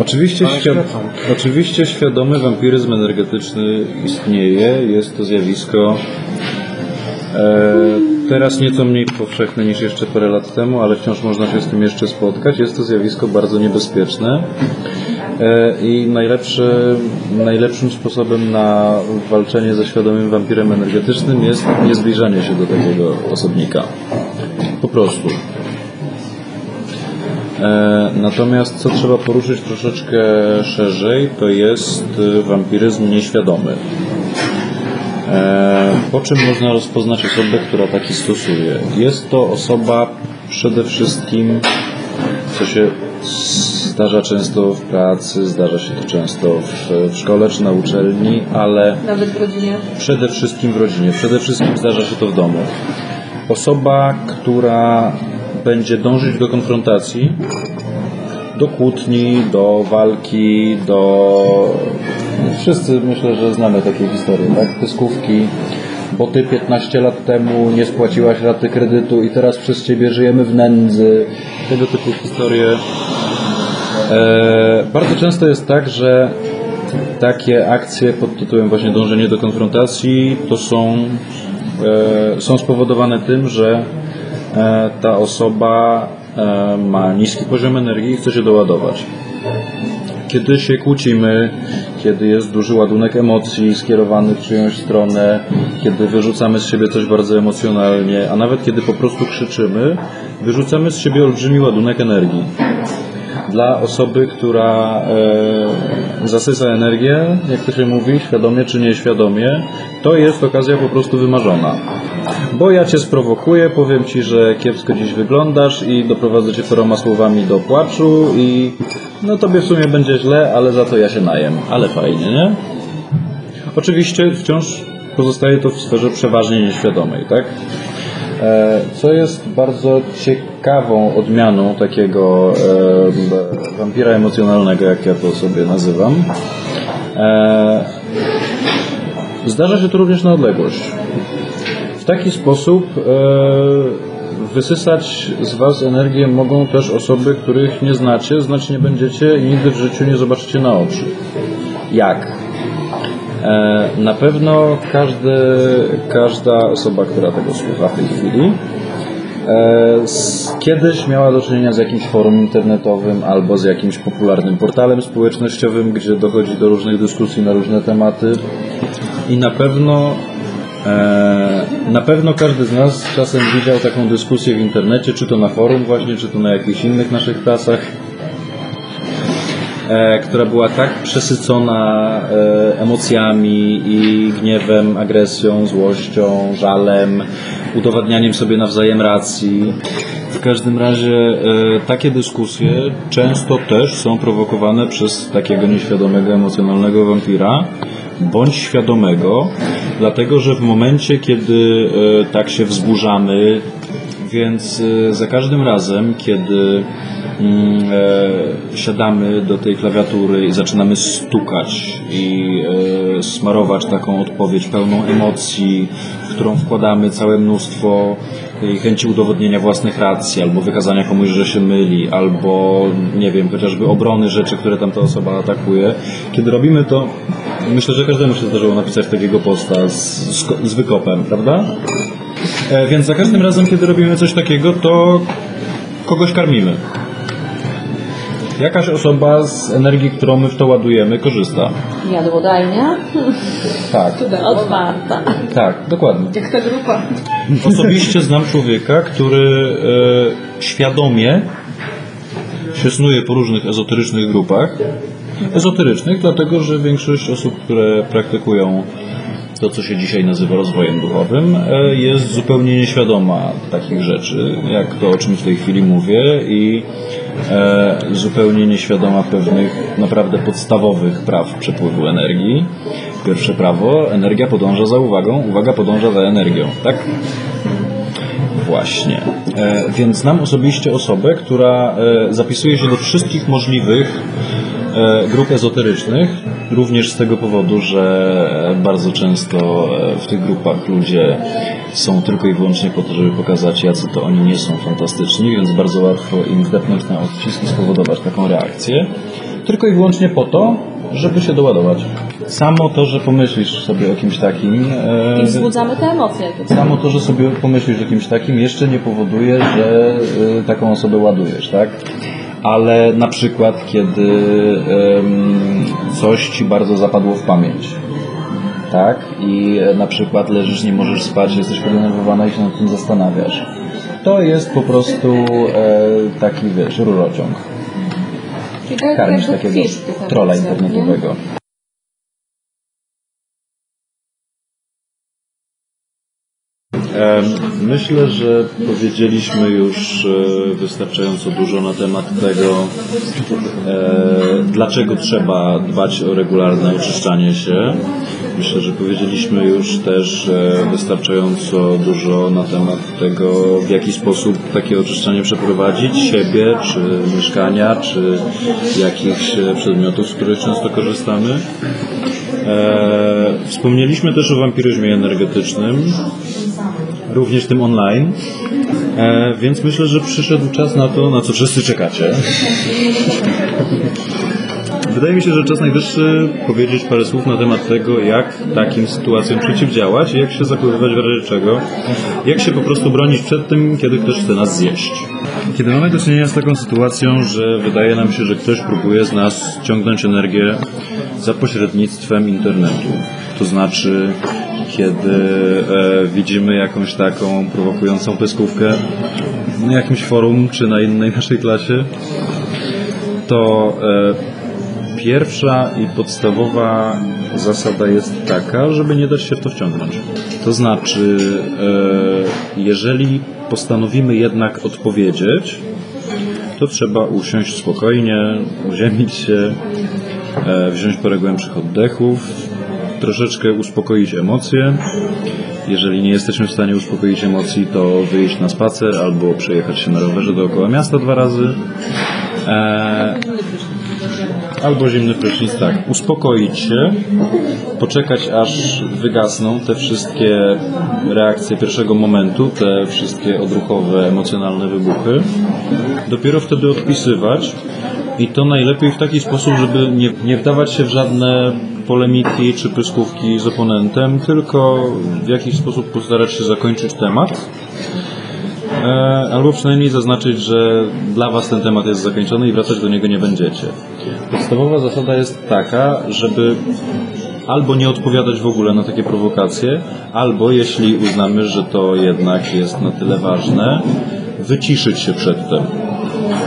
Oczywiście, świad- oczywiście świadomy wampiryzm energetyczny istnieje, jest to zjawisko e, teraz nieco mniej powszechne niż jeszcze parę lat temu, ale wciąż można się z tym jeszcze spotkać. Jest to zjawisko bardzo niebezpieczne e, i najlepszy, najlepszym sposobem na walczenie ze świadomym wampirem energetycznym jest nie zbliżanie się do takiego osobnika. Po prostu. E, Natomiast co trzeba poruszyć troszeczkę szerzej, to jest e, wampiryzm nieświadomy. E, Po czym można rozpoznać osobę, która taki stosuje? Jest to osoba przede wszystkim, co się zdarza często w pracy, zdarza się to często w, w szkole czy na uczelni, ale Nawet w rodzinie. Przede wszystkim w rodzinie, przede wszystkim zdarza się to w domu. Osoba, która będzie dążyć do konfrontacji, do kłótni, do walki, do. Wszyscy myślę, że znamy takie historie, tak? Pyskówki, bo ty 15 lat temu nie spłaciłaś raty kredytu i teraz przez ciebie żyjemy w nędzy. Tego typu historie. E, bardzo często jest tak, że takie akcje pod tytułem właśnie dążenie do konfrontacji to są, e, są spowodowane tym, że ta osoba e, ma niski poziom energii i chce się doładować. Kiedy się kłócimy, kiedy jest duży ładunek emocji skierowany w czyjąś stronę, kiedy wyrzucamy z siebie coś bardzo emocjonalnie, a nawet kiedy po prostu krzyczymy, wyrzucamy z siebie olbrzymi ładunek energii dla osoby, która e, zasysa energię, jak to się mówi, świadomie czy nieświadomie, to jest okazja po prostu wymarzona. Bo ja cię sprowokuję, powiem ci, że kiepsko dziś wyglądasz i doprowadzę cię paroma słowami do płaczu i no tobie w sumie będzie źle, ale za to ja się najem. Ale fajnie, nie? Oczywiście wciąż pozostaje to w sferze przeważnie nieświadomej, tak? E, Co jest bardzo ciekawą odmianą takiego e, wampira emocjonalnego, jak ja to sobie nazywam. E, Zdarza się to również na odległość. W taki sposób wysysać z Was energię mogą też osoby, których nie znacie, znać nie będziecie i nigdy w życiu nie zobaczycie na oczy. Jak? E, Na pewno każdy, każda osoba, która tego słucha w tej chwili, e, kiedyś miała do czynienia z jakimś forum internetowym albo z jakimś popularnym portalem społecznościowym, gdzie dochodzi do różnych dyskusji na różne tematy i na pewno e, na pewno każdy z nas czasem widział taką dyskusję w internecie, czy to na forum właśnie, czy to na jakichś innych naszych tasach, która była tak przesycona e, emocjami i gniewem, agresją, złością, żalem, udowadnianiem sobie nawzajem racji. W każdym razie e, takie dyskusje często też są prowokowane przez takiego nieświadomego, emocjonalnego wampira, bądź świadomego, dlatego że w momencie, kiedy e, tak się wzburzamy, więc e, za każdym razem, kiedy mm, e, siadamy do tej klawiatury i zaczynamy stukać i e, smarować taką odpowiedź pełną emocji, w którą wkładamy całe mnóstwo tej chęci udowodnienia własnych racji, albo wykazania komuś, że się myli, albo nie wiem, chociażby obrony rzeczy, które tamta osoba atakuje. Kiedy robimy to, myślę, że każdemu się zdarzyło napisać takiego posta z, z, z wykopem, prawda? E, Więc za każdym razem, kiedy robimy coś takiego, to kogoś karmimy. Jakaś osoba z energii, którą my w to ładujemy, korzysta. Jadłodajnia? Tak, Otwarta. tak, dokładnie. Jak ta grupa. Osobiście znam człowieka, który e, świadomie się snuje po różnych ezoterycznych grupach. Ezoterycznych, dlatego że większość osób, które praktykują to, co się dzisiaj nazywa rozwojem duchowym, e, jest zupełnie nieświadoma takich rzeczy, jak to, o czym w tej chwili mówię i e, zupełnie nieświadoma pewnych naprawdę podstawowych praw przepływu energii. Pierwsze prawo, energia podąża za uwagą, uwaga podąża za energią, tak? Właśnie. E, więc znam osobiście osobę, która e, zapisuje się do wszystkich możliwych e, grup ezoterycznych, również z tego powodu, że bardzo często w tych grupach ludzie są tylko i wyłącznie po to, żeby pokazać, jacy to oni nie są fantastyczni, więc bardzo łatwo im wdepnąć na odcisk i spowodować taką reakcję. tylko i wyłącznie po to, żeby się doładować. Samo to, że pomyślisz sobie o kimś takim, e, I wzbudzamy te emocje. samo to, że sobie pomyślisz o kimś takim, jeszcze nie powoduje, że y, taką osobę ładujesz, tak? Ale na przykład, kiedy coś ci bardzo zapadło w pamięć, tak? I e, na przykład leżysz, nie możesz spać, jesteś podenerwowana i się nad tym zastanawiasz. To jest po prostu e, taki, wiesz, rurociąg. Karmisz takiego nie? internetowego. Myślę, że powiedzieliśmy już e, wystarczająco dużo na temat tego, e, dlaczego trzeba dbać o regularne oczyszczanie się. Myślę, że powiedzieliśmy już też wystarczająco dużo na temat tego, w jaki sposób takie oczyszczanie przeprowadzić siebie, czy mieszkania, czy jakichś e, przedmiotów, z których często korzystamy. E, wspomnieliśmy też o wampiryzmie energetycznym, również tym online. E, więc myślę, że przyszedł czas na to, na co wszyscy czekacie. Wydaje mi się, że czas najwyższy powiedzieć parę słów na temat tego, jak takim sytuacjom przeciwdziałać jak się zachowywać w razie czego, jak się po prostu bronić przed tym, kiedy ktoś chce nas zjeść. Kiedy mamy do czynienia z taką sytuacją, że wydaje nam się, że ktoś próbuje z nas ściągnąć energię za pośrednictwem internetu, to znaczy kiedy e, widzimy jakąś taką prowokującą pyskówkę na jakimś forum czy na innej naszej klasie, to e, pierwsza i podstawowa zasada jest taka, żeby nie dać się w to wciągnąć. To znaczy, e, jeżeli postanowimy jednak odpowiedzieć, to trzeba usiąść spokojnie, uziemić się, e, wziąć parę głębszych oddechów, troszeczkę uspokoić emocje. Jeżeli nie jesteśmy w stanie uspokoić emocji, to wyjść na spacer albo przejechać się na rowerze dookoła miasta dwa razy. Albo zimny prysznic, tak. Uspokoić się, poczekać aż wygasną te wszystkie reakcje pierwszego momentu, te wszystkie odruchowe, emocjonalne wybuchy. Dopiero wtedy odpisywać i to najlepiej w taki sposób, żeby nie, nie wdawać się w żadne polemiki czy pyskówki z oponentem, tylko w jakiś sposób postarać się zakończyć temat. E, albo przynajmniej zaznaczyć, że dla Was ten temat jest zakończony i wracać do niego nie będziecie. Podstawowa zasada jest taka, żeby albo nie odpowiadać w ogóle na takie prowokacje, albo jeśli uznamy, że to jednak jest na tyle ważne, wyciszyć się przedtem,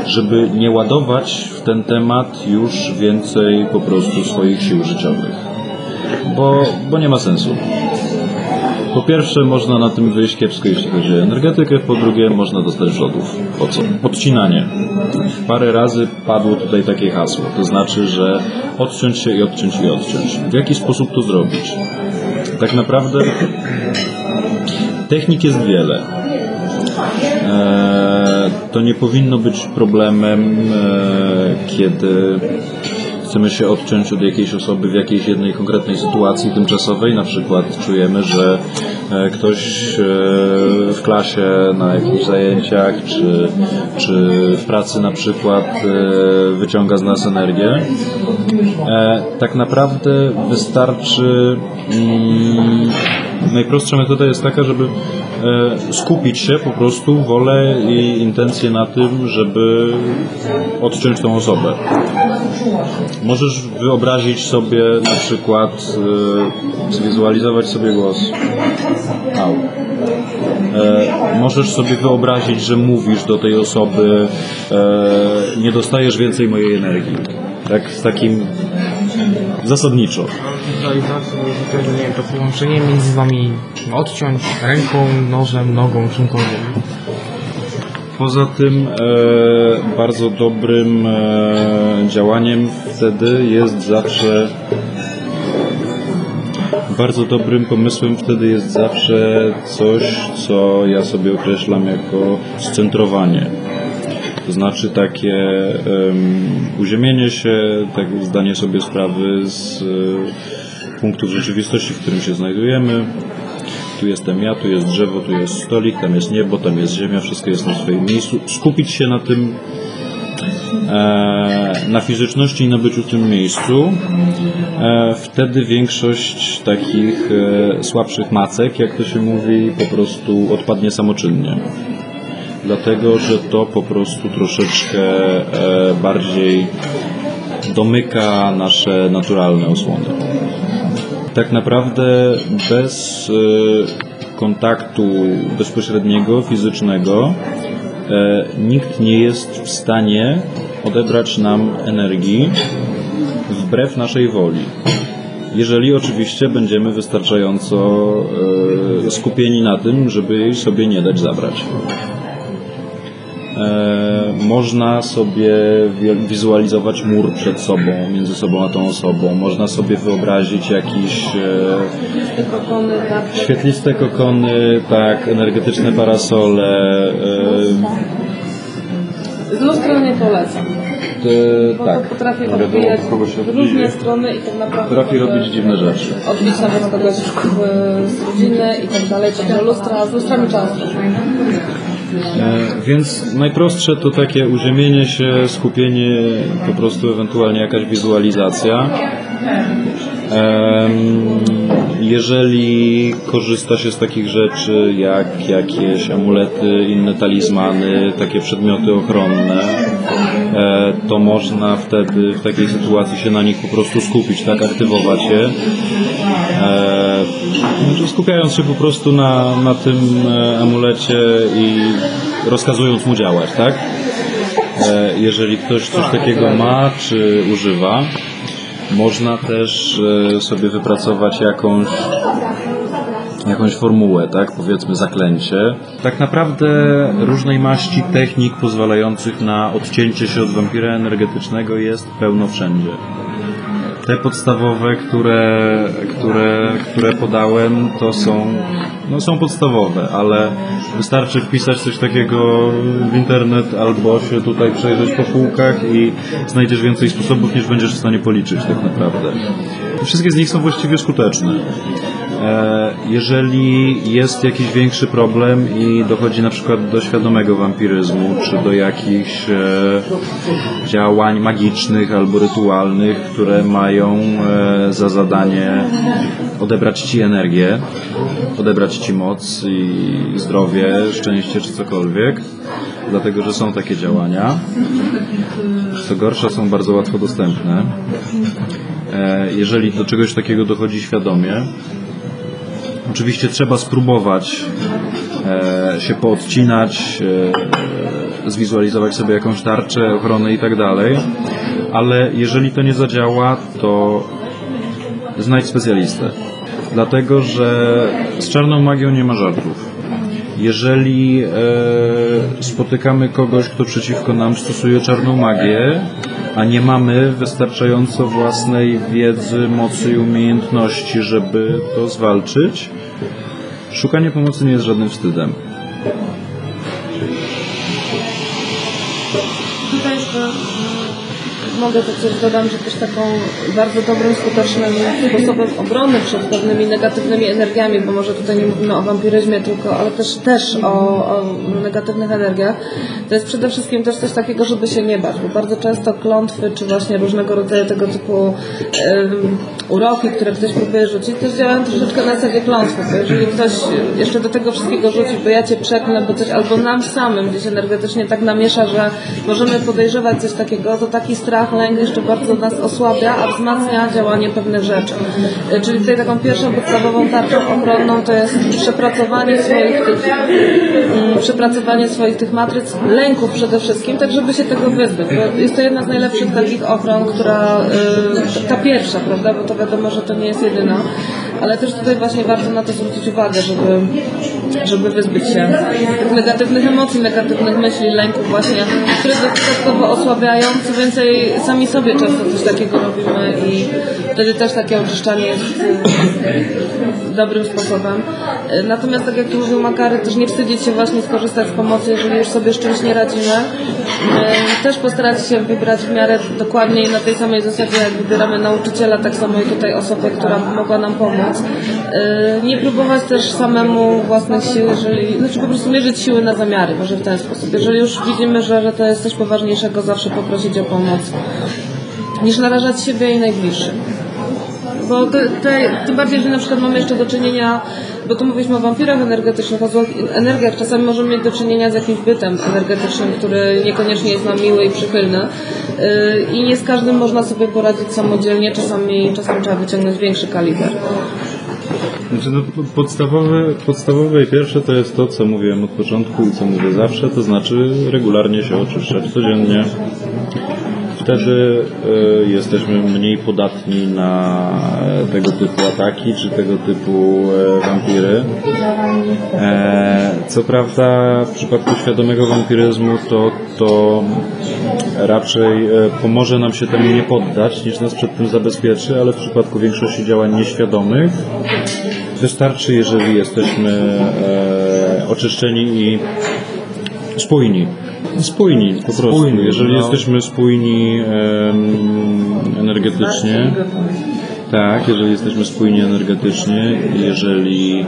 żeby nie ładować w ten temat już więcej po prostu swoich sił życiowych. Bo, bo nie ma sensu. Po pierwsze, można na tym wyjść kiepsko, jeśli chodzi o energetykę, po drugie, można dostać wrzodów. Po co? Odcinanie. Parę razy padło tutaj takie hasło, to znaczy, że odciąć się i odciąć i odciąć. W jaki sposób to zrobić? Tak naprawdę technik jest wiele. Eee, to nie powinno być problemem, eee, kiedy chcemy się odciąć od jakiejś osoby w jakiejś jednej konkretnej sytuacji tymczasowej, na przykład czujemy, że e, ktoś e, w klasie na jakichś zajęciach czy, czy w pracy na przykład e, wyciąga z nas energię. Tak naprawdę wystarczy mm, najprostsza metoda jest taka, żeby e, skupić się po prostu wolę i intencje na tym, żeby odciąć tą osobę. Możesz wyobrazić sobie na przykład, e, zwizualizować sobie głos. Au. E, możesz sobie wyobrazić, że mówisz do tej osoby, e, nie dostajesz więcej mojej energii. Tak, z takim zasadniczo. Wizualizacja, to, nie wiem, to połączenie między wami odciąć ręką, nożem, nogą, czymkolwiek. Poza tym e, bardzo dobrym e, działaniem wtedy jest zawsze bardzo dobrym pomysłem wtedy jest zawsze coś, co ja sobie określam jako scentrowanie. To znaczy takie em, uziemienie się, tak zdanie sobie sprawy z e, punktów rzeczywistości, w którym się znajdujemy. Tu jestem ja, tu jest drzewo, tu jest stolik, tam jest niebo, tam jest ziemia, wszystko jest na swoim miejscu. Skupić się na tym, e, na fizyczności i na byciu w tym miejscu, e, wtedy większość takich e, słabszych macek, jak to się mówi, po prostu odpadnie samoczynnie. Dlatego, że to po prostu troszeczkę e, bardziej domyka nasze naturalne osłony. Tak naprawdę bez e, kontaktu bezpośredniego, fizycznego, e, nikt nie jest w stanie odebrać nam energii wbrew naszej woli. Jeżeli oczywiście będziemy wystarczająco skupieni na tym, żeby jej sobie nie dać zabrać. E, można sobie wi- wizualizować mur przed sobą, między sobą a tą osobą. Można sobie wyobrazić jakiś e, świetliste kokony, tak, energetyczne parasole. E, Z lustra nie polecam, bo tak, to potrafi odbijać różne strony i tak naprawdę Potrafi robić dziwne rzeczy. odbić nawet kogoś w- z rodziny i tak dalej, do lustra, z lustrami często. E, Więc najprostsze to takie uziemienie się, skupienie, po prostu ewentualnie jakaś wizualizacja. Jeżeli korzysta się z takich rzeczy jak jakieś amulety, inne talizmany, takie przedmioty ochronne, to można wtedy w takiej sytuacji się na nich po prostu skupić, tak, aktywować je. E, że skupiając się po prostu na, na tym e, amulecie i rozkazując mu działać, tak? E, Jeżeli ktoś coś takiego ma czy używa, można też e, sobie wypracować jakąś jakąś formułę, tak? Powiedzmy zaklęcie. Tak naprawdę różnej maści technik pozwalających na odcięcie się od wampira energetycznego jest pełno wszędzie. Te podstawowe, które, które, które podałem, to są, no są podstawowe, ale wystarczy wpisać coś takiego w internet albo się tutaj przejrzeć po półkach i znajdziesz więcej sposobów niż będziesz w stanie policzyć tak naprawdę. Wszystkie z nich są właściwie skuteczne. E, Jeżeli jest jakiś większy problem i dochodzi na przykład do świadomego wampiryzmu, czy do jakichś e, działań magicznych albo rytualnych, które mają e, za zadanie odebrać Ci energię, odebrać Ci moc i zdrowie, szczęście czy cokolwiek, dlatego że są takie działania. Co gorsza, są bardzo łatwo dostępne. Jeżeli do czegoś takiego dochodzi świadomie, Oczywiście trzeba spróbować e, się poodcinać, e, zwizualizować sobie jakąś tarczę, ochronę i tak dalej, ale jeżeli to nie zadziała, to znajdź specjalistę. Dlatego, że z czarną magią nie ma żartów. Jeżeli e, spotykamy kogoś, kto przeciwko nam stosuje czarną magię, a nie mamy wystarczająco własnej wiedzy, mocy i umiejętności, żeby to zwalczyć, szukanie pomocy nie jest żadnym wstydem. Mogę to coś dodam, że też taką bardzo dobrym, skutecznym sposobem obrony przed pewnymi negatywnymi energiami, bo może tutaj nie mówimy o wampiryzmie tylko, ale też, też o, o negatywnych energiach, to jest przede wszystkim też coś takiego, żeby się nie bać, bo bardzo często klątwy, czy właśnie różnego rodzaju tego typu uroki, które ktoś próbuje rzucić, też działają troszeczkę na zasadzie klątwy, jeżeli ktoś jeszcze do tego wszystkiego rzuci, bo ja cię przeklnę, bo coś, albo nam samym gdzieś energetycznie tak namiesza, że możemy podejrzewać coś takiego, to taki strach, lęk jeszcze bardzo nas osłabia, a wzmacnia działanie pewnych rzeczy. Czyli tutaj taką pierwszą podstawową tarczą ochronną to jest przepracowanie swoich tych, mm, przepracowanie swoich tych matryc, lęków przede wszystkim, tak żeby się tego wyzbyć, bo jest to jedna z najlepszych takich ochron, która, y, ta pierwsza, prawda, bo to wiadomo, że to nie jest jedyna, ale też tutaj właśnie warto na to zwrócić uwagę, żeby, żeby wyzbyć się tych negatywnych emocji, negatywnych myśli, lęków właśnie, które dodatkowo osłabiają, co więcej sami sobie często coś takiego robimy i wtedy też takie oczyszczanie jest y, dobrym sposobem. Y, Natomiast tak jak tu mówił Makary, też nie wstydzić się właśnie skorzystać z pomocy, jeżeli już sobie z czymś nie radzimy, E, Też postarać się wybrać w miarę dokładnie i na tej samej zasadzie, jak wybieramy nauczyciela, tak samo i tutaj osobę, która mogła nam pomóc. E, Nie próbować też samemu własnych sił, jeżeli, znaczy po prostu mierzyć siły na zamiary, może w ten sposób. Jeżeli już widzimy, że, że to jest coś poważniejszego, zawsze poprosić o pomoc, niż narażać siebie i najbliższych. Bo te, te, tym bardziej, że na przykład mamy jeszcze do czynienia, bo tu mówiliśmy o wampirach energetycznych, o złych energiach, czasami możemy mieć do czynienia z jakimś bytem energetycznym, który niekoniecznie jest nam miły i przychylny. Yy, I nie z każdym można sobie poradzić samodzielnie, czasami, czasami trzeba wyciągnąć większy kaliber. Znaczy, no, podstawowe, podstawowe i pierwsze to jest to, co mówiłem od początku i co mówię zawsze, to znaczy regularnie się oczyszczać codziennie. Wtedy e, jesteśmy mniej podatni na e, tego typu ataki czy tego typu e, wampiry. E, co prawda w przypadku świadomego wampiryzmu to, to raczej e, pomoże nam się temu nie poddać niż nas przed tym zabezpieczy, ale w przypadku większości działań nieświadomych wystarczy, jeżeli jesteśmy oczyszczeni i spójni. Spójni po prostu. Spójni, jeżeli no. jesteśmy spójni em, energetycznie, tak, jeżeli jesteśmy spójni energetycznie, jeżeli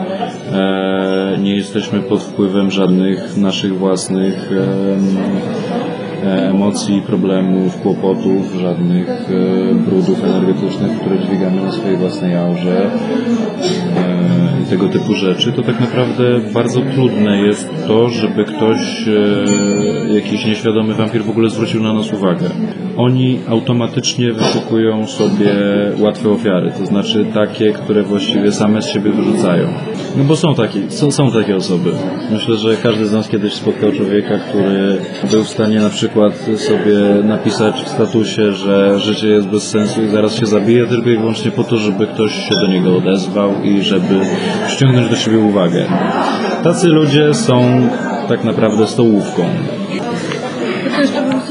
e, nie jesteśmy pod wpływem żadnych naszych własnych e, emocji, problemów, kłopotów, żadnych e, brudów energetycznych, które dźwigamy na swojej własnej aurze e, i tego typu rzeczy, to tak naprawdę bardzo trudne jest to, żeby ktoś, e, jakiś nieświadomy wampir w ogóle zwrócił na nas uwagę. Oni automatycznie wyszukują sobie łatwe ofiary, to znaczy takie, które właściwie same z siebie wyrzucają. No bo są, takie, są, są takie osoby. Myślę, że każdy z nas kiedyś spotkał człowieka, który był w stanie na przykład sobie napisać w statusie, że życie jest bez sensu i zaraz się zabije tylko i wyłącznie po to, żeby ktoś się do niego odezwał i żeby przyciągnąć do siebie uwagę. Tacy ludzie są tak naprawdę stołówką.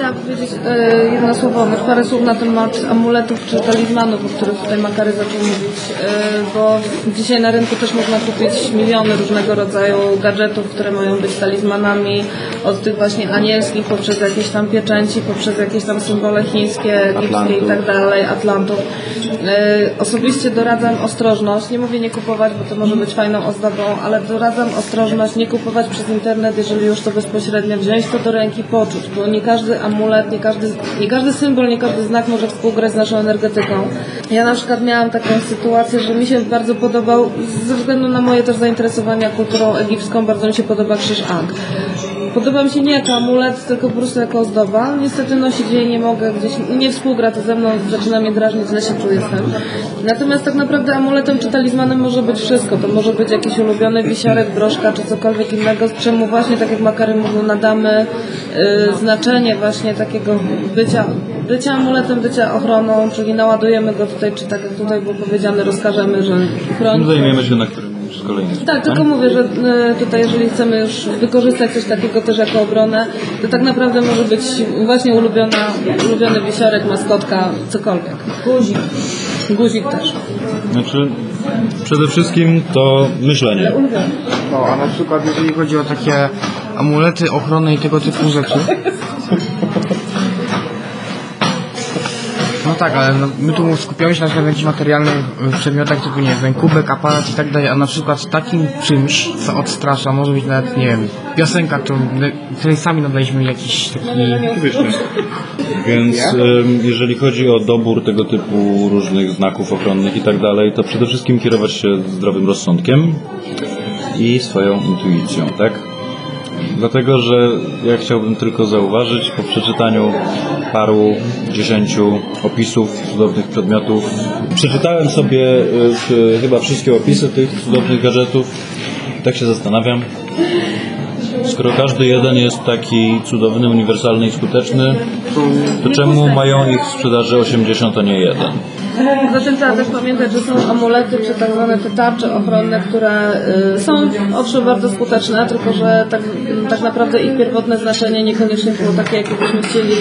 Tylko jeszcze bym chciała powiedzieć e, jedno słowo, znaczy parę słów na temat amuletów czy talizmanów, o których tutaj Makary zaczął mówić, e, bo dzisiaj na rynku też można kupić miliony różnego rodzaju gadżetów, które mają być talizmanami, od tych właśnie anielskich, poprzez jakieś tam pieczęci, poprzez jakieś tam symbole chińskie, egipskie i tak dalej, Atlantów. E, Osobiście doradzam ostrożność, nie mówię nie kupować, bo to może być fajną ozdobą, ale doradzam ostrożność, nie kupować przez internet, jeżeli już to bezpośrednio wziąć to do ręki, poczuć, bo nie każdy amulet, nie każdy, nie każdy symbol, nie każdy znak może współgrać z naszą energetyką. Ja na przykład miałam taką sytuację, że mi się bardzo podobał, ze względu na moje też zainteresowania kulturą egipską, bardzo mi się podoba krzyż Ang. Podoba mi się nie jako amulet, tylko po prostu jako ozdoba. Niestety nosić jej nie mogę, gdzieś nie współgra to ze mną, zaczyna mnie drażnić, źle się czuję tym. Natomiast tak naprawdę amuletem czy talizmanem może być wszystko. To może być jakiś ulubiony wisiorek, broszka czy cokolwiek innego, z czemu właśnie, tak jak Makary mówił, nadamy y, znaczenie właśnie takiego bycia, bycia amuletem, bycia ochroną, czyli naładujemy go tutaj, czy tak jak tutaj było powiedziane, rozkażemy, że chroni. Zajmiemy się na którym z kolejnych Tak, tylko mówię, że y, tutaj jeżeli chcemy już wykorzystać coś takiego też jako obronę, to tak naprawdę może być właśnie ulubiona, ulubiony wisiorek, maskotka, cokolwiek. Guzik. Guzik też. Znaczy, przede wszystkim to myślenie. No, a na przykład jeżeli chodzi o takie amulety, ochronę i tego typu rzeczy. No tak, ale no, my tu skupiamy się na jakichś materialnych przedmiotach typu, nie wiem, kubek, aparat i tak dalej, a na przykład takim czymś, co odstrasza, może być nawet, nie wiem, piosenka, którą, której sami nadaliśmy jakiś taki... Więc jeżeli chodzi o dobór tego typu różnych znaków ochronnych i tak dalej, to przede wszystkim kierować się zdrowym rozsądkiem i swoją intuicją, tak? Dlatego, że ja chciałbym tylko zauważyć po przeczytaniu paru, dziesięciu opisów cudownych przedmiotów. Przeczytałem sobie y, chyba wszystkie opisy tych cudownych gadżetów. Tak się zastanawiam. Skoro każdy jeden jest taki cudowny, uniwersalny i skuteczny, to czemu mają ich w sprzedaży 80, a nie jeden? Zatem trzeba też pamiętać, że są amulety, czy tak zwane te tarcze ochronne, które y, są owszem bardzo skuteczne, tylko że tak, tak naprawdę ich pierwotne znaczenie niekoniecznie było takie, jakie byśmy chcieli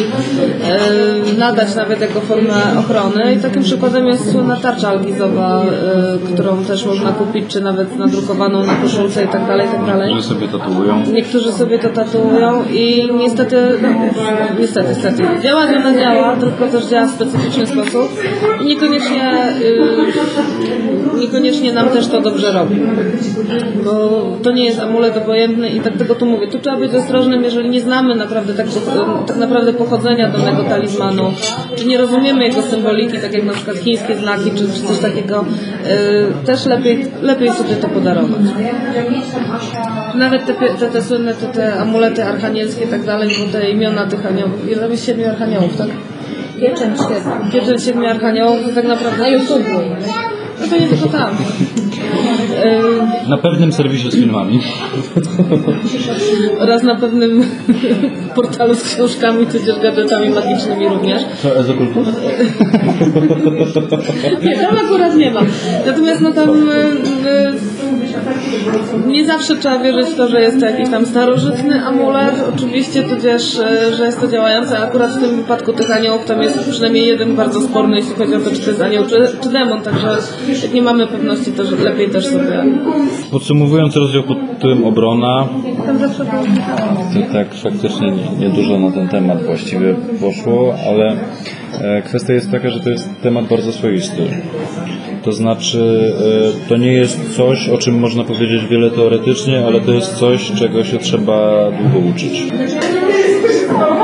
y, nadać nawet jako formę ochrony. I takim przykładem jest słynna tarcza algizowa, y, którą też można kupić, czy nawet nadrukowaną na koszulce i tak dalej, i tak dalej. Że sobie tatuują. Niektórzy sobie to tatuują i niestety, no, niestety, niestety, działa ona działa, tylko też działa w specyficzny sposób i niekoniecznie, y, niekoniecznie nam też to dobrze robi, bo to nie jest amulet obojętny i tak tego tu mówię. Tu trzeba być ostrożnym, jeżeli nie znamy naprawdę tak, tak naprawdę pochodzenia danego talizmanu, czy nie rozumiemy jego symboliki, tak jak na przykład chińskie znaki, czy, czy coś takiego, y, też lepiej, lepiej sobie to podarować. Nawet te, te, te słynne te, te amulety archanielskie i tak dalej, bo te imiona tych aniołów, ile siedmiu archaniołów, tak? Pieczęć siedem. Pieczęć siedmiu archaniołów, tak naprawdę... Na YouTube. No to nie tylko tam. Yy, Na pewnym serwisie z filmami. oraz na pewnym portalu z książkami, tudzież gadżetami magicznymi również. To ezokultur? Nie, tam akurat nie ma. Natomiast no tam y, y, nie zawsze trzeba wierzyć w to, że jest to jakiś tam starożytny amulet, oczywiście tudzież, że jest to działające. Akurat w tym wypadku tych aniołów tam jest przynajmniej jeden bardzo sporny, jeśli chodzi o to, czy to jest anioł, czy, czy demon, także nie mamy pewności, to że lepiej też sobie... Podsumowując rozdział pod tytułem obrona, to tak faktycznie nie, nie dużo na ten temat właściwie poszło, ale e, kwestia jest taka, że to jest temat bardzo swoisty. To znaczy, e, to nie jest coś, o czym można powiedzieć wiele teoretycznie, ale to jest coś, czego się trzeba długo uczyć.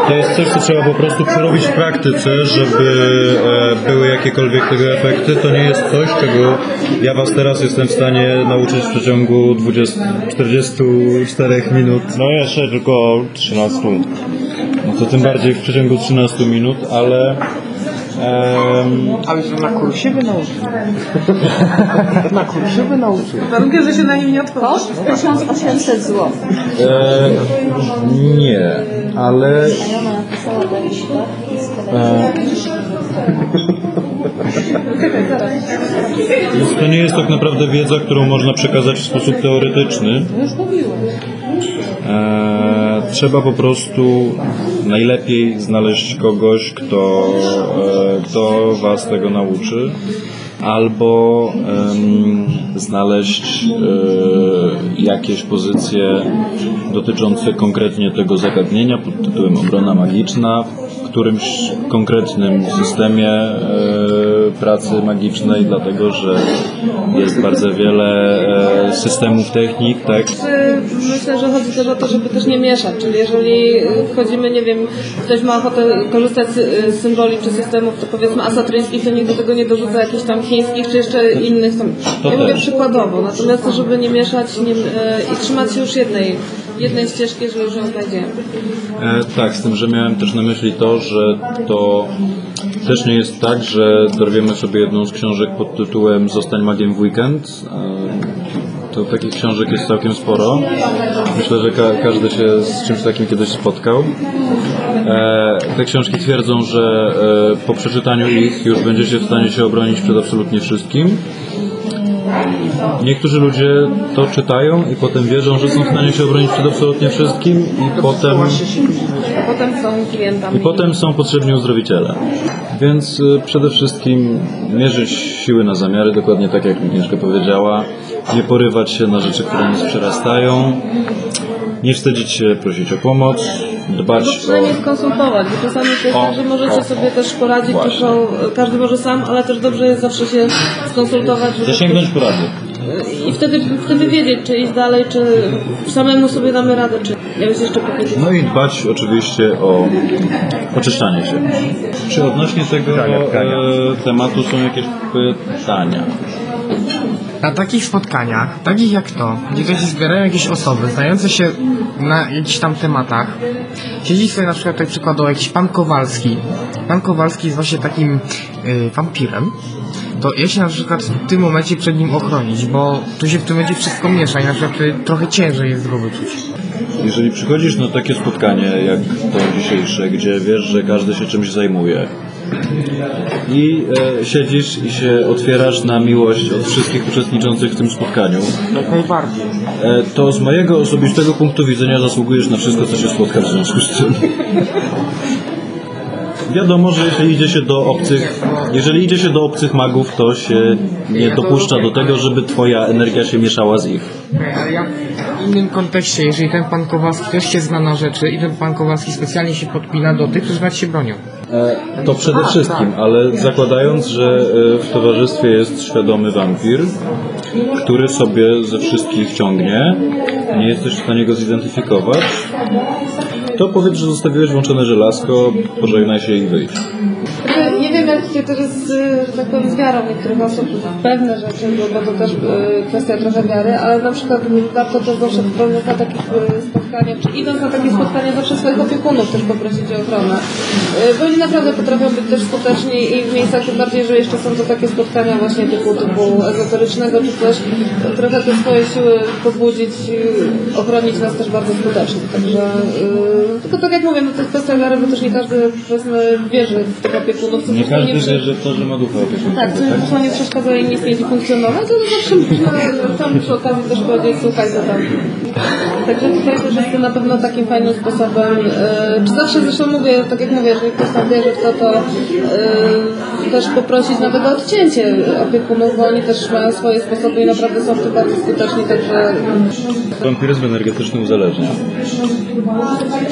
To jest coś, co trzeba po prostu przerobić w praktyce, żeby e, były jakiekolwiek tego efekty. To nie jest coś, czego ja Was teraz jestem w stanie nauczyć w przeciągu 20, 44 minut. No jeszcze tylko 13. No to tym bardziej w przeciągu 13 minut, ale em, Ale że na kursie by nauczył. na kursie by nauczył. Warunkiem, że się na nim nie odpowie. Koszt 1800 zł. e, nie, ale A ona napisała do e, to nie jest tak naprawdę wiedza, którą można przekazać w sposób teoretyczny. E, trzeba po prostu najlepiej znaleźć kogoś, kto, e, kto Was tego nauczy, albo em, znaleźć e, jakieś pozycje dotyczące konkretnie tego zagadnienia pod tytułem obrona magiczna w którymś konkretnym systemie e, pracy magicznej, dlatego że jest bardzo wiele e, systemów technik, tak? Myślę, że chodzi też o to, żeby też nie mieszać, czyli jeżeli wchodzimy, nie wiem, ktoś ma ochotę korzystać z y, symboli czy systemów, to powiedzmy asatryńskich, to nikt do tego nie dorzuca jakichś tam chińskich czy jeszcze innych. Tam, To ja mówię przykładowo, natomiast to, żeby nie mieszać nie, y, i trzymać się już jednej, jednej ścieżki, jeżeli już ją znajdziemy. E, tak, z tym, że miałem też na myśli to, że to też nie jest tak, że dorwiemy sobie jedną z książek pod tytułem Zostań magiem w weekend. E, to takich książek jest całkiem sporo. Myślę, że ka- każdy się z czymś takim kiedyś spotkał. E, te książki twierdzą, że e, po przeczytaniu ich już będziecie w stanie się obronić przed absolutnie wszystkim. Niektórzy ludzie to czytają i potem wierzą, że są w stanie się obronić przed absolutnie wszystkim i potem, potem są klientami. i potem są potrzebni uzdrowiciele. Więc y, przede wszystkim mierzyć siły na zamiary, dokładnie tak jak Agnieszka powiedziała. Nie porywać się na rzeczy, które nas przerastają. Nie wstydzić się prosić o pomoc. Dbać Albo o... przynajmniej skonsultować, bo czasami to jest tak, że możecie o, sobie też poradzić, każdy może sam, ale też dobrze jest zawsze się skonsultować, żeby Zasięgnąć porady. I wtedy, wtedy wiedzieć, czy iść dalej, czy samemu sobie damy radę, czy ja bym jeszcze powiedzieć. No i dbać oczywiście o oczyszczanie się. Czy odnośnie tego Tkania, tkania. e, tematu są jakieś pytania? Na takich spotkaniach, takich jak to, gdzie się zbierają jakieś osoby znające się na jakichś tam tematach, siedzi sobie na przykład tutaj przykładowo jakiś pan Kowalski. Pan Kowalski jest właśnie takim y, wampirem. To ja się na przykład w tym momencie przed nim ochronić, bo tu się w tym momencie wszystko miesza i na przykład trochę ciężej jest go wyczuć. Jeżeli przychodzisz na takie spotkanie jak to dzisiejsze, gdzie wiesz, że każdy się czymś zajmuje, i e, siedzisz i się otwierasz na miłość od wszystkich uczestniczących w tym spotkaniu, Jak najbardziej. e, to z mojego osobistego punktu widzenia zasługujesz na wszystko, co się spotka w związku z tym. Wiadomo, że jeśli idzie się do obcych, jeżeli idzie się do obcych magów, to się nie dopuszcza do tego, żeby twoja energia się mieszała z ich. Ale ja w innym kontekście, jeżeli ten pan Kowalski też się zna na rzeczy i ten pan Kowalski specjalnie się podpina do tych, którzy nawet się bronią. E, To przede wszystkim, ale zakładając, że e, w towarzystwie jest świadomy wampir, który sobie ze wszystkich ciągnie, nie jesteś w stanie go zidentyfikować, to powiedz, że zostawiłeś włączone żelazko, pożegnaj się i wyjdź. Nie jak się też jest, y, tak powiem, z wiarą niektórych osób pewne rzeczy, bo, bo to też y, kwestia trochę wiary, ale na przykład warto też zawsze wprowadzić na takich y, spotkaniach, czy idąc na takie spotkania, zawsze swoich opiekunów też poprosić o ochronę. Bo oni naprawdę potrafią być też skuteczni i w miejscach, tym bardziej, że jeszcze są to takie spotkania właśnie typu, typu ezoterycznego czy coś, trochę te swoje siły pobudzić, ochronić nas też bardzo skutecznie. Także, y, tylko tak jak mówię, no to jest kwestia wiary, bo też nie każdy powiedzmy wierzy w tych opiekunów. co Nie każdy przy- wierzy w to, że ma ducha tak, co zresztą nie przeszkadza i nie śmieci funkcjonować, ale zawsze można tam przy okazji też powiedzieć, słuchaj, co tam. Także tutaj też jest to na pewno takim fajnym sposobem. e, Czy zawsze zresztą mówię, tak jak mówię, jeżeli ktoś tam wierzy w to, to e, też poprosić nawet o odcięcie opiekunów, bo oni też mają swoje sposoby i naprawdę są w tym bardzo skuteczni, także Wampiryzm energetyczny uzależnia.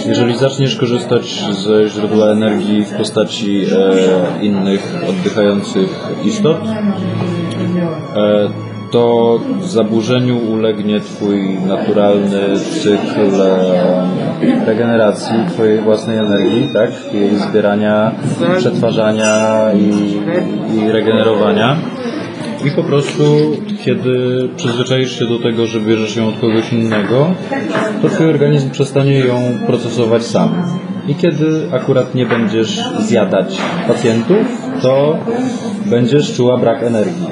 Jeżeli zaczniesz korzystać ze źródła energii w postaci e, innych oddychających istot, e, to zaburzeniu ulegnie Twój naturalny cykl e, regeneracji Twojej własnej energii, tak? Jej zbierania, przetwarzania i, i regenerowania. I po prostu, kiedy przyzwyczaisz się do tego, że bierzesz ją od kogoś innego, to twój organizm przestanie ją procesować sam. I kiedy akurat nie będziesz zjadać pacjentów, to będziesz czuła brak energii.